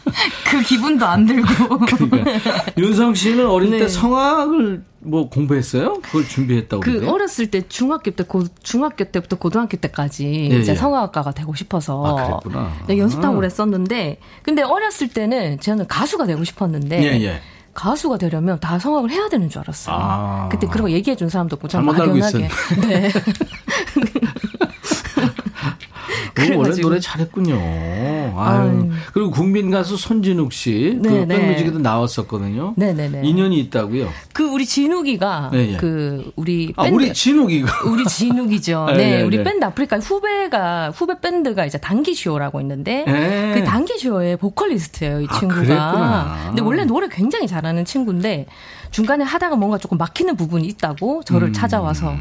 그 기분도 안 들고. 그러니까. 윤성 씨는 어릴 네. 때 성악을 뭐 공부했어요? 그걸 준비했다고. 그 그러는데? 어렸을 때 중학교 때 고, 중학교 때부터 고등학교 때까지 예, 이제 예. 성악가가 되고 싶어서 아, 그랬구나. 네, 연습탕을 아. 했었는데 근데 어렸을 때는 저는 가수가 되고 싶었는데 예, 예. 가수가 되려면 다 성악을 해야 되는 줄 알았어요. 아. 그때 그런 거 얘기해 준 사람도 없고 참 막연하게. 네. 그 원래 노래 잘했군요. 아유. 그리고 국민 가수 손진욱 씨, 그 네, 네. 백뮤직에도 나왔었거든요. 네네네. 인연이 있다고요. 그 우리 진욱이가 네, 네. 그 우리 밴드, 아, 우리 진욱이가 우리 진욱이죠. 네, 네, 우리 밴드 아프리카 후배가 후배 밴드가 이제 단기쇼라고 있는데 네. 그 단기쇼의 보컬리스트예요, 이 아, 친구가. 아, 근데 원래 노래 굉장히 잘하는 친구인데 중간에 하다가 뭔가 조금 막히는 부분이 있다고 저를 음. 찾아와서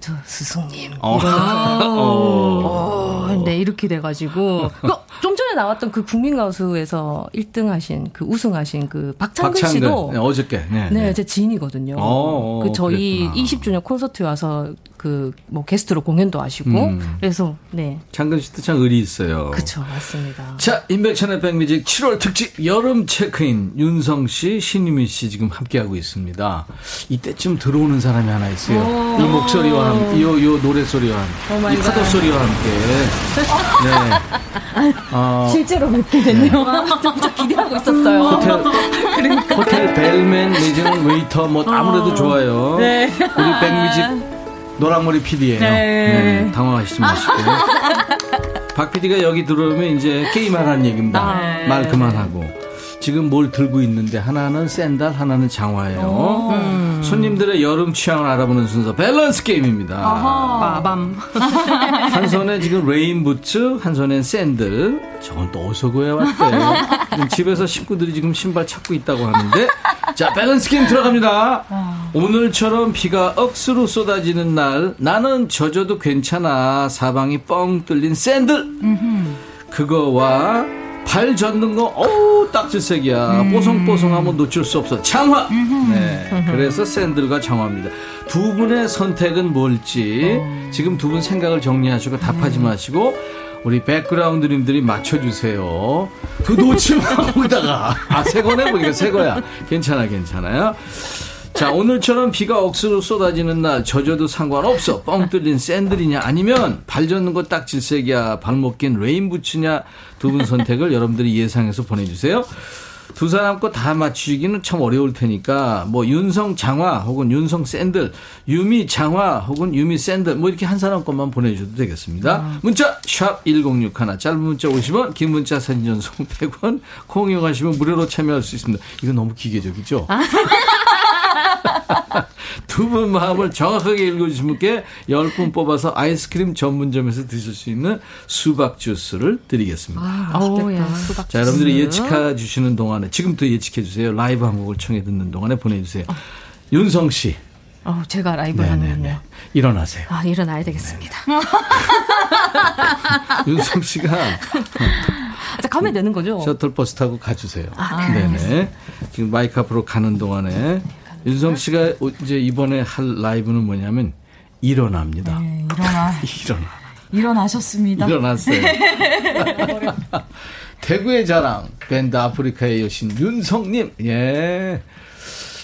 저 스승님 어. 어. 어. 네 이렇게 돼가지고 그좀 전에 나왔던 그 국민 가수에서 1등 하신 그 우승하신 그 박창근, 박창근. 씨도 네, 어저께 네, 네, 네. 제 지인이거든요. 어, 그 저희 그랬구나. 20주년 콘서트에 와서 그 뭐 게스트로 공연도 하시고 음. 그래서 네. 창근 씨도 참 의리 있어요. 그렇죠, 맞습니다. 자, 인백천의 백뮤직 7월 특집 여름 체크인 윤성 씨, 신유미 씨 지금 함께 하고 있습니다. 이때쯤 들어오는 사람이 하나 있어요. 오. 이 목소리와 함께, 요, 요 노래 소리와 함께, 이 파도 소리와 함께. 네. 어, 실제로 뵙게 됐네요. 네. 진짜 기대하고 있었어요. 호텔, 그러니까. 호텔 벨맨, 매장 웨이터 뭐 아무래도 좋아요. 네. 우리 백뮤직 노랑머리 PD예요. 네. 네. 당황하시지 마시고. 박 PD가 여기 들어오면 이제 게임하라는 얘기입니다. 아, 네. 말 그만하고. 지금 뭘 들고 있는데 하나는 샌들, 하나는 장화예요. 음. 손님들의 여름 취향을 알아보는 순서 밸런스 게임입니다. 빠밤. 한 손에 지금 레인 부츠, 한 손엔 샌들. 저건 또 어디서 구해왔대. 집에서 식구들이 지금 신발 찾고 있다고 하는데 자 밸런스 게임 들어갑니다. 오늘처럼 비가 억수로 쏟아지는 날 나는 젖어도 괜찮아 사방이 뻥 뚫린 샌들. 그거와 발 젓는 거, 어우, 딱지색이야. 음. 뽀송뽀송하면 놓칠 수 없어. 장화! 네. 그래서 샌들과 장화입니다. 두 분의 선택은 뭘지, 어. 지금 두 분 생각을 정리하시고 답하지 음. 마시고, 우리 백그라운드님들이 맞춰주세요. 그 놓치면 거기다가. 아, 새 거네? 보니까 새 거야. 괜찮아, 괜찮아요. 자, 오늘처럼 비가 억수로 쏟아지는 날, 젖어도 상관없어. 뻥 뚫린 샌들이냐, 아니면 발 젖는 거 딱 질색이야, 발목 낀 레인부츠냐, 두 분 선택을 여러분들이 예상해서 보내주세요. 두 사람 거 다 맞추기는 참 어려울 테니까 뭐 윤성 장화 혹은 윤성 샌들, 유미 장화 혹은 유미 샌들 뭐 이렇게 한 사람 것만 보내주셔도 되겠습니다. 아. 문자 샵 1061, 짧은 문자 50원, 긴 문자 사진 전송 100원, 콩 이용하시면 무료로 참여할 수 있습니다. 이거 너무 기계적이죠? 아. 두분 마음을 정확하게 읽어주신 분께 10분 뽑아서 아이스크림 전문점에서 드실 수 있는 수박 주스를 드리겠습니다. 아, 맛있겠다. 수박 자, 여러분들이 예측해 주시는 동안에 지금부터 예측해 주세요. 라이브 한 곡을 청해 듣는 동안에 보내주세요. 어. 윤성 씨. 어, 제가 라이브 하는군요. 일어나세요. 아, 일어나야 되겠습니다. 윤성 씨가 자, 가면 되는 거죠? 셔틀버스 타고 가주세요. 아, 네. 네네. 지금 마이크 앞으로 가는 동안에 윤성 씨가 이제 이번에 할 라이브는 뭐냐면 일어납니다. 네, 일어나. 일어나. 일어나셨습니다. 일어났어요. 대구의 자랑 밴드 아프리카의 여신 윤성님. 예.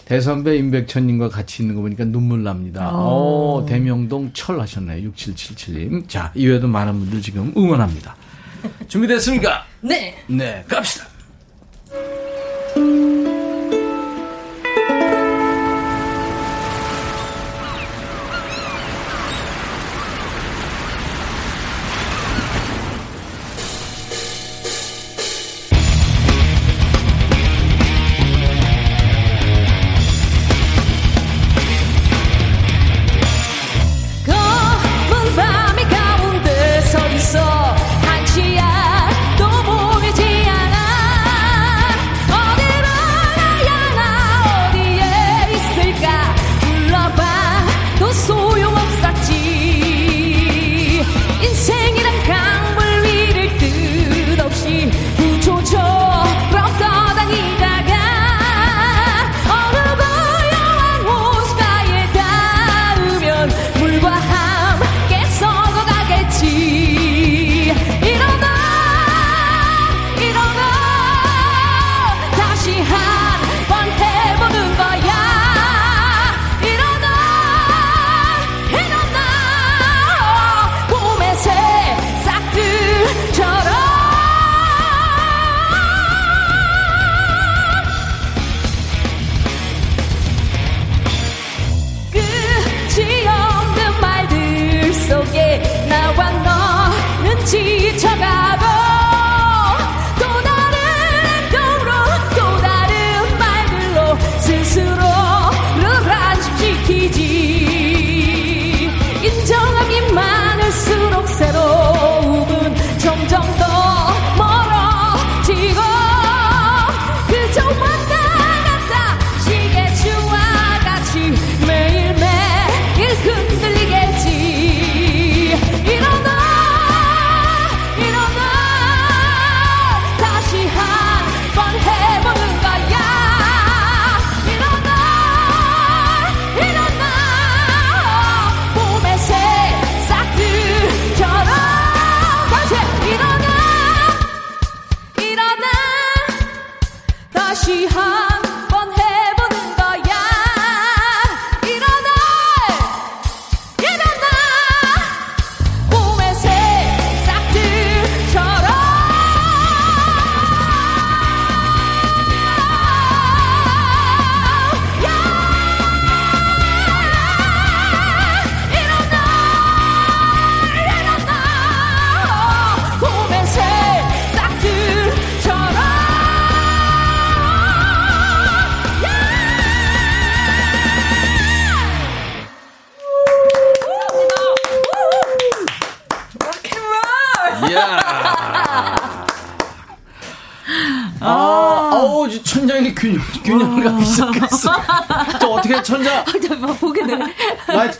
대선배 임백천님과 같이 있는 거 보니까 눈물 납니다. 오, 어. 오 대명동 철 하셨네요. 6777님. 자, 이외에도 많은 분들 지금 응원합니다. 준비됐습니까? 네. 네, 갑시다.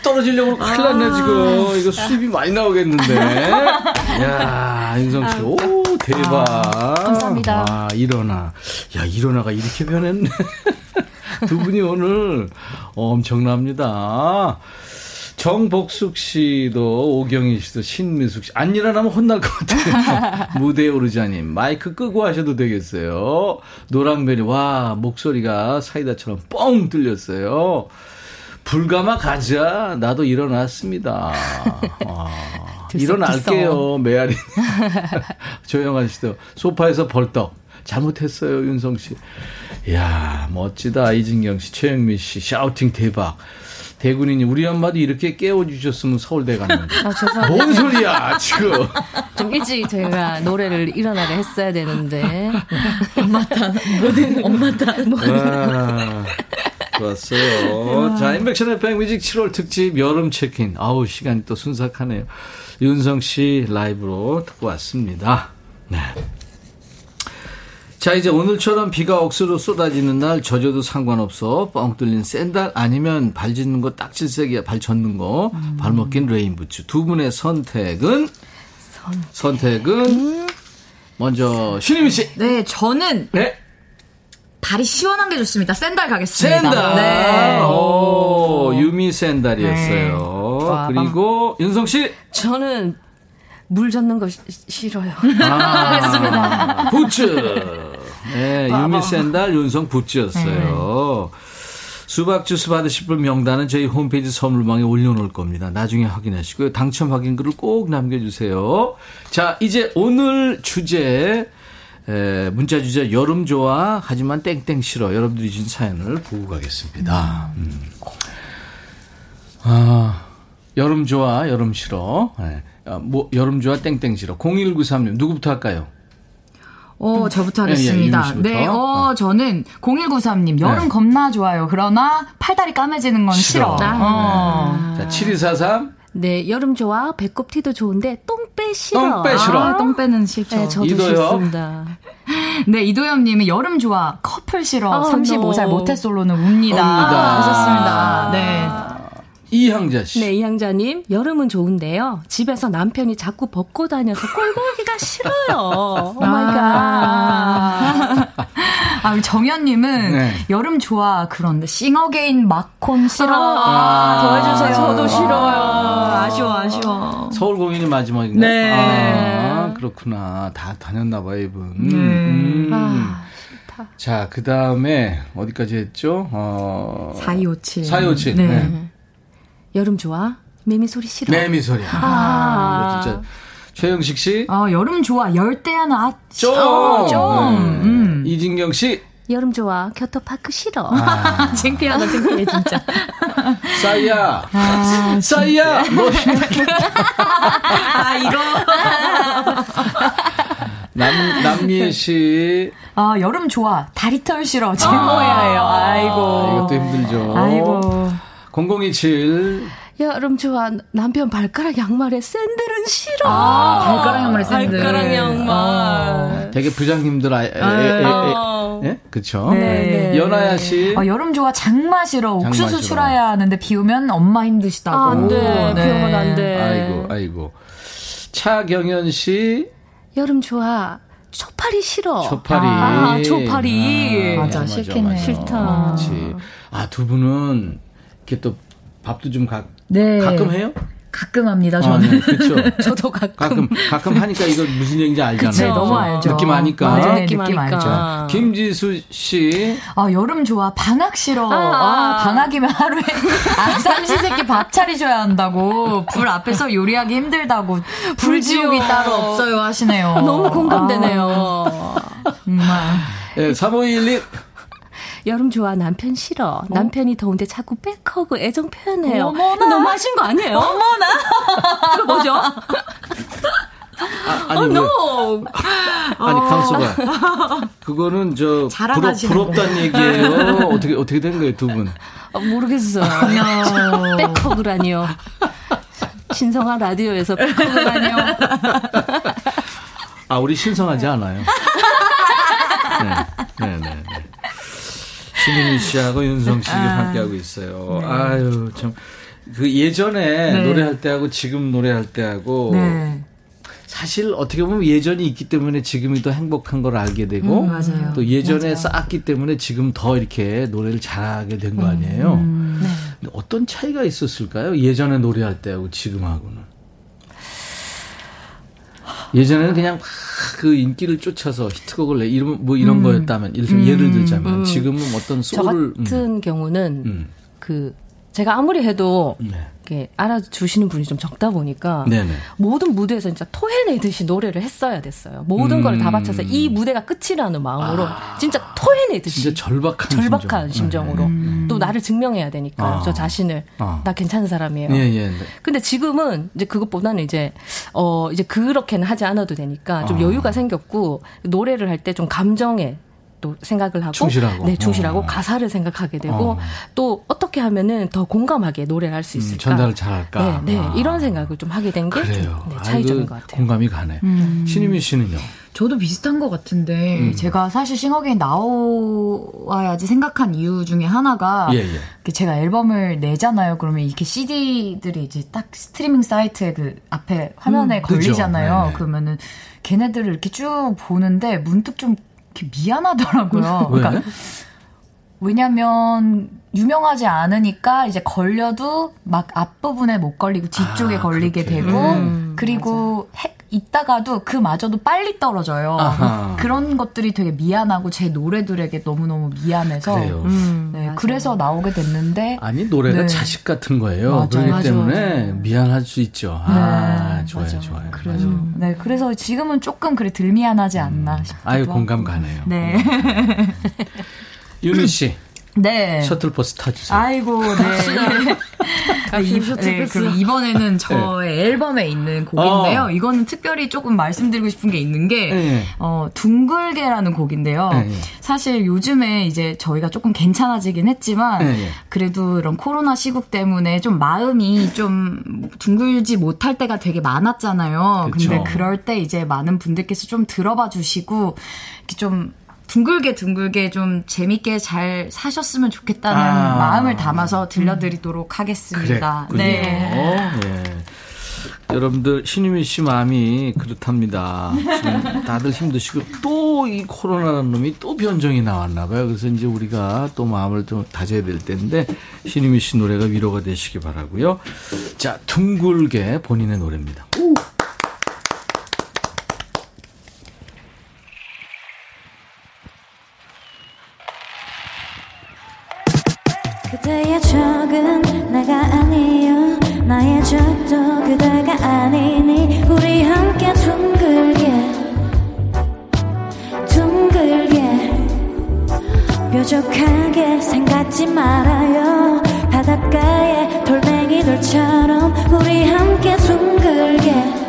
떨어지려고 큰일 났네, 아. 지금. 이거 수입이 많이 나오겠는데. 야 인성 씨. 오, 대박. 아, 감사합니다. 아, 일어나. 야, 일어나가 이렇게 변했네. 두 분이 오늘 엄청납니다. 정복숙 씨도 오경희 씨도 신미숙 씨 안 일어나면 혼날 것 같아요. 무대에 오르자님 마이크 끄고 하셔도 되겠어요. 노랑벨이 와 목소리가 사이다처럼 뻥 뚫렸어요. 불가마 가자. 나도 일어났습니다. 아, 일어날게요, 메아리. 조영환 씨도 소파에서 벌떡. 잘못했어요, 윤성 씨. 이야, 멋지다. 이진경 씨, 최영민 씨, 샤우팅 대박. 대군이님, 우리 엄마도 이렇게 깨워주셨으면 서울대 갔는데. 아, 뭔 소리야, 지금. 좀 일찍 제가 노래를 일어나게 했어야 되는데. 엄마 탓, 모든 엄마 탓. 모든. 좋았어요. 자, 인백천의 백뮤직 7월 특집 여름 체크인. 아우, 시간이 또 순삭하네요. 윤성 씨 라이브로 듣고 왔습니다. 네. 자, 이제 오늘처럼 비가 억수로 쏟아지는 날 젖어도 상관없어. 뻥 뚫린 샌달 아니면 발 젖는 거 딱질색이야. 발 젖는 거. 음. 발목 낀 레인부츠. 두 분의 선택은? 선택. 은 음. 먼저 신희미 씨. 네, 저는 네. 발이 시원한 게 좋습니다. 샌달 가겠습니다. 샌달. 네. 오, 유미 샌달이었어요. 네. 그리고 윤성 씨. 저는 물 젓는 거 싫어요. 아, 그렇습니다. 부츠. 네, 유미 샌달, 윤성 부츠였어요. 네. 수박 주스 받으실 분 명단은 저희 홈페이지 선물방에 올려놓을 겁니다. 나중에 확인하시고요. 당첨 확인글을 꼭 남겨주세요. 자, 이제 오늘 주제 에, 문자 주제 여름 좋아 하지만 땡땡 싫어 여러분들이 주신 사연을 보고 가겠습니다. 음. 아 여름 좋아 여름 싫어 네. 아, 뭐 여름 좋아 땡땡 싫어 0193님 누구부터 할까요? 어, 저부터 하겠습니다. 예, 예, 네, 어, 어, 저는 0193님, 여름 네. 겁나 좋아요. 그러나 팔다리 까매지는 건 싫어. 싫어. 아. 어. 자, 7243. 네, 여름 좋아. 배꼽 티도 좋은데 똥배 싫어. 똥배 싫어. 아, 똥배는 싫죠. 네, 저도 이도요? 싫습니다. 네, 이도엽 님은 여름 좋아. 커플 싫어. 아, 35살 모태솔로는 웁니다. 웁니다. 하셨습니다. 네. 이향자 씨. 네, 이향자님. 여름은 좋은데요. 집에서 남편이 자꾸 벗고 다녀서 꼴보기가 싫어요. Oh my God. 아, 아 정현님은 네. 여름 좋아. 그런데 싱어게인 막콘 싫어. 아, 아, 더해주세요. 저도 싫어요. 아쉬워, 아쉬워. 서울 공연이 마지막인가요? 네. 아, 그렇구나. 다 다녔나봐요, 이분. 네. 음. 아. 자, 그 다음에, 어디까지 했죠? 어. 4257. 4257. 네. 네. 여름 좋아? 매미 소리 싫어. 매미 소리. 아, 아 진짜. 최영식 씨. 어, 여름 좋아. 열대야는 아, 좀. 어, 좀. 네. 음. 이진경 씨. 여름 좋아. 교토파크 싫어. 아. 창피하다, 창피해, 진짜. 싸이야. 아, 싸이야. 너 아, 이거. 남, 남미애 씨. 아, 여름 좋아. 다리털 싫어. 제모야예요. 아, 아이고. 아, 이것도 힘들죠. 아이고. 0027. 여름 좋아. 남편 발가락 양말에 샌들은 싫어. 아, 발가락 양말에 샌들. 발가락 양말. 어. 되게 부장님들 아, 에, 에, 에, 에, 어. 예? 그쵸? 네. 네. 연아야 씨. 어, 여름 좋아. 장마 싫어. 장마 옥수수 싫어. 출하야 하는데 비 오면 엄마 힘드시다고. 아, 안 돼. 네. 비 오면 안 돼. 아이고, 아이고. 차경현 씨. 여름 좋아. 초파리 싫어. 초파리. 아, 초파리. 아, 맞아, 싫겠네. 싫다. 그렇지. 아, 두 분은 이렇게 또 밥도 좀 가, 네. 가끔 해요? 가끔 합니다, 아, 저는. 아, 네, 그렇죠. 저도 가끔. 가끔. 가끔 하니까 이거 무슨 얘기인지 알잖아요. 네, 너무 알죠. 느낌 아니까. 맞아, 네, 느낌, 느낌 알죠. 김지수 씨. 아, 여름 좋아. 방학 싫어. 아, 아 방학이면 하루에 아, 삼시세끼 밥 차리셔야 한다고. 불 앞에서 요리하기 힘들다고. 불지옥이 따로 없어요 하시네요. 너무 공감되네요. 정말. 네, 3511. 여름 좋아 남편 싫어. 어? 남편이 더운데 자꾸 백허그 애정 표현해요. 어머나. 너무 하신 거 아니에요? 어머나. 이거 뭐죠? 아, 아니, 어, no. 아니, 강수가. 그거는 저, 부럽, 부럽다는 얘기예요. 어떻게, 어떻게 된 거예요, 두 분? 어, 모르겠어요. 백허그라니요. 신성한 라디오에서 백허그라니요. 아, 우리 신성하지 않아요. 네, 네, 네. 네. 신민희 씨하고 윤성 씨가 아, 함께하고 있어요. 네. 아유, 참. 그 예전에 네. 노래할 때하고 지금 노래할 때하고 네. 사실 어떻게 보면 예전이 있기 때문에 지금이 더 행복한 걸 알게 되고 음, 또 예전에 맞아요. 쌓았기 때문에 지금 더 이렇게 노래를 잘하게 된 거 아니에요. 음, 네. 어떤 차이가 있었을까요? 예전에 노래할 때하고 지금하고는. 예전에는 그냥 막 그 인기를 쫓아서 히트곡을 내 이런 뭐 이런 음. 거였다면 음. 예를 들자면 음. 지금은 어떤 소울 저 같은 음. 경우는 음. 그 제가 아무리 해도 네. 이렇게 알아주시는 분이 좀 적다 보니까 네네. 모든 무대에서 진짜 토해내듯이 노래를 했어야 됐어요. 모든 음. 걸다 바쳐서 이 무대가 끝이라는 마음으로 아. 진짜 토해내듯이 진짜 절박한, 절박한 심정. 으로 음. 또 나를 증명해야 되니까 아. 저 자신을 아. 나 괜찮은 사람이에요. 예, 예. 네. 근데 지금은 이제 그것보다는 이제 어 이제 그렇게는 하지 않아도 되니까 좀 아. 여유가 생겼고 노래를 할 때 좀 감정에 또 생각을 하고 충실하고 네 충실하고 어. 가사를 생각하게 되고 어. 또 어떻게 하면은 더 공감하게 노래를 할 수 있을까 음, 전달을 잘할까 네, 네. 아. 이런 생각을 좀 하게 된게 네, 차이점인 것 같아요 공감이 가네 음. 신유미 씨는요 저도 비슷한 것 같은데 음. 제가 사실 싱어게인 나와야지 생각한 이유 중에 하나가 예, 예. 제가 앨범을 내잖아요. 그러면 이렇게 CD들이 이제 딱 스트리밍 사이트에 그 앞에 화면에 음, 걸리잖아요. 그러면은 걔네들을 이렇게 쭉 보는데 문득 좀 미안하더라고요. 왜? 그러니까 왜냐면 유명하지 않으니까 이제 걸려도 막 앞부분에 못 걸리고 뒤쪽에 아, 걸리게 그렇게. 되고 음, 그리고 해, 있다가도 그마저도 빨리 떨어져요. 아하. 그런 것들이 되게 미안하고 제 노래들에게 너무너무 미안해서 음, 네, 그래서 나오게 됐는데 아니 노래가 네. 자식 같은 거예요. 맞아요. 그렇기 맞아요. 때문에 미안할 수 있죠. 아, 네. 좋아요, 맞아요. 좋아요. 그래, 음, 네, 그래서 지금은 조금 그래 덜 미안하지 않나 음. 싶기도 아유 공감 가네요. 네. 윤희 씨. 네. 셔틀버스 타주세요. 아이고, 네. 이, 네, 그럼 이번에는 저의 네. 앨범에 있는 곡인데요. 어. 이거는 특별히 조금 말씀드리고 싶은 게 있는 게, 네. 어, 둥글게라는 곡인데요. 네. 사실 요즘에 이제 저희가 조금 괜찮아지긴 했지만, 네. 그래도 이런 코로나 시국 때문에 좀 마음이 좀 둥글지 못할 때가 되게 많았잖아요. 그쵸. 근데 그럴 때 이제 많은 분들께서 좀 들어봐 주시고, 좀 둥글게 둥글게 좀 재밌게 잘 사셨으면 좋겠다는 아. 마음을 담아서 들려드리도록 하겠습니다. 그랬군요. 네. 네. 여러분들 신유미 씨 마음이 그렇답니다. 지금 다들 힘드시고 또 이 코로나라는 놈이 또 변종이 나왔나 봐요. 그래서 이제 우리가 또 마음을 좀 다져야 될 텐데 신유미 씨 노래가 위로가 되시기 바라고요. 자, 둥글게 본인의 노래입니다. 오. 그대의 적은 내가 아니요. 나의 적도 그대가 아니니 우리 함께 둥글게 둥글게. 뾰족하게 생각지 말아요. 바닷가의 돌멩이들처럼 우리 함께 둥글게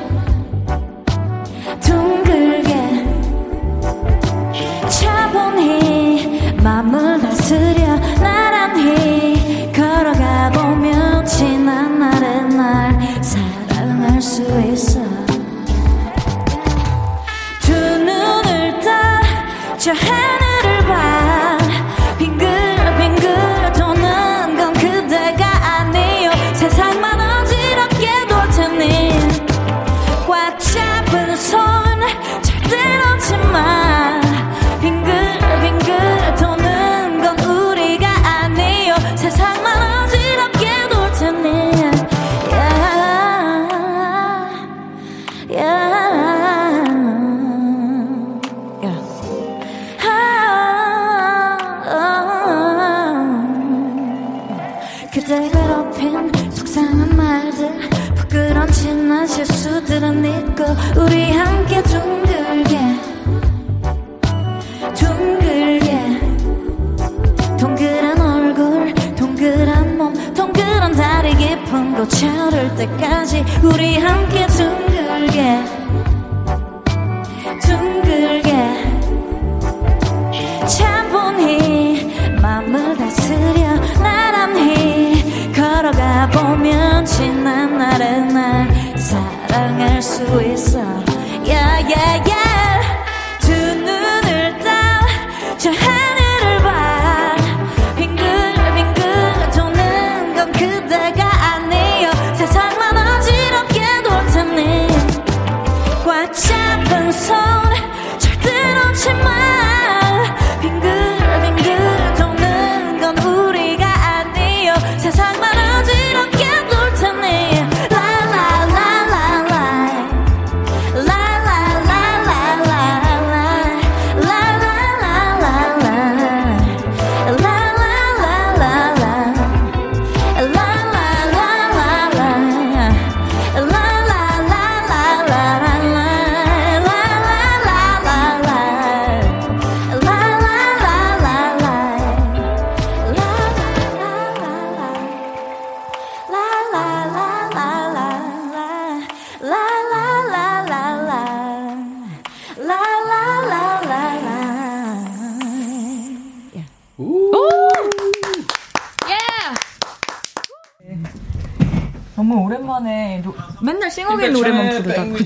때까지 우리 함께 둥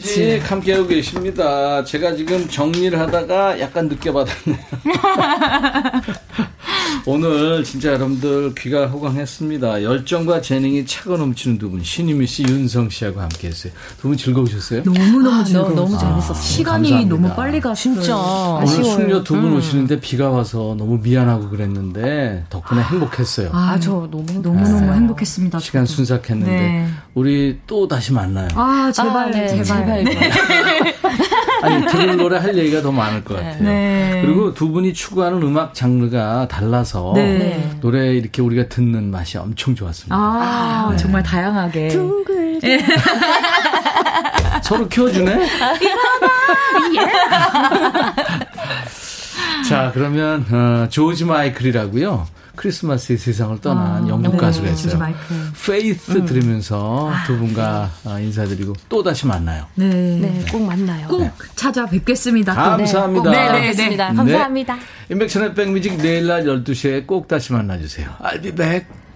노래만 부르다. 그치. 함께하고 계십니다. 제가 지금 정리를 하다가 약간 늦게 받았네요. 오늘 진짜 여러분들 귀가 호강했습니다. 열정과 재능이 차고 넘치는 두 분, 신유미 씨, 윤성 씨하고 함께 했어요. 두 분 즐거우셨어요? 너무너무 아, 즐거웠어요. 너무 재밌었어요. 아, 시간이 감사합니다. 너무 빨리 갔어요. 진짜. 오늘 숙녀 두 분 오시는데 비가 와서 너무 미안하고 그랬는데 덕분에 행복했어요. 아, 저 너무 너무너무 네. 행복했습니다. 시간 저도. 순삭했는데 네. 우리 또 다시 만나요. 아, 제발, 아, 네. 제발. 제발. 네. 아니, 들을 노래 할 얘기가 더 많을 것 같아요. 네. 그리고 두 분이 추구하는 음악 장르가 달라서 네. 노래 이렇게 우리가 듣는 맛이 엄청 좋았습니다. 아, 네. 정말 다양하게. 둥글. 예. 서로 키워주네? 자, 그러면, 어, 조지 마이클이라고요. 크리스마스의 세상을 떠난 아, 영국 네. 가수가 있어요. Faith 음. 들으면서 아, 두 분과 네. 인사드리고 또 다시 만나요. 네, 네, 꼭 만나요. 꼭 네. 찾아뵙겠습니다. 감사합니다. 네, 네, 네. 감사합니다. 인백천의 백뮤직 내일 낮 12시에 꼭 다시 만나주세요. I'll be back.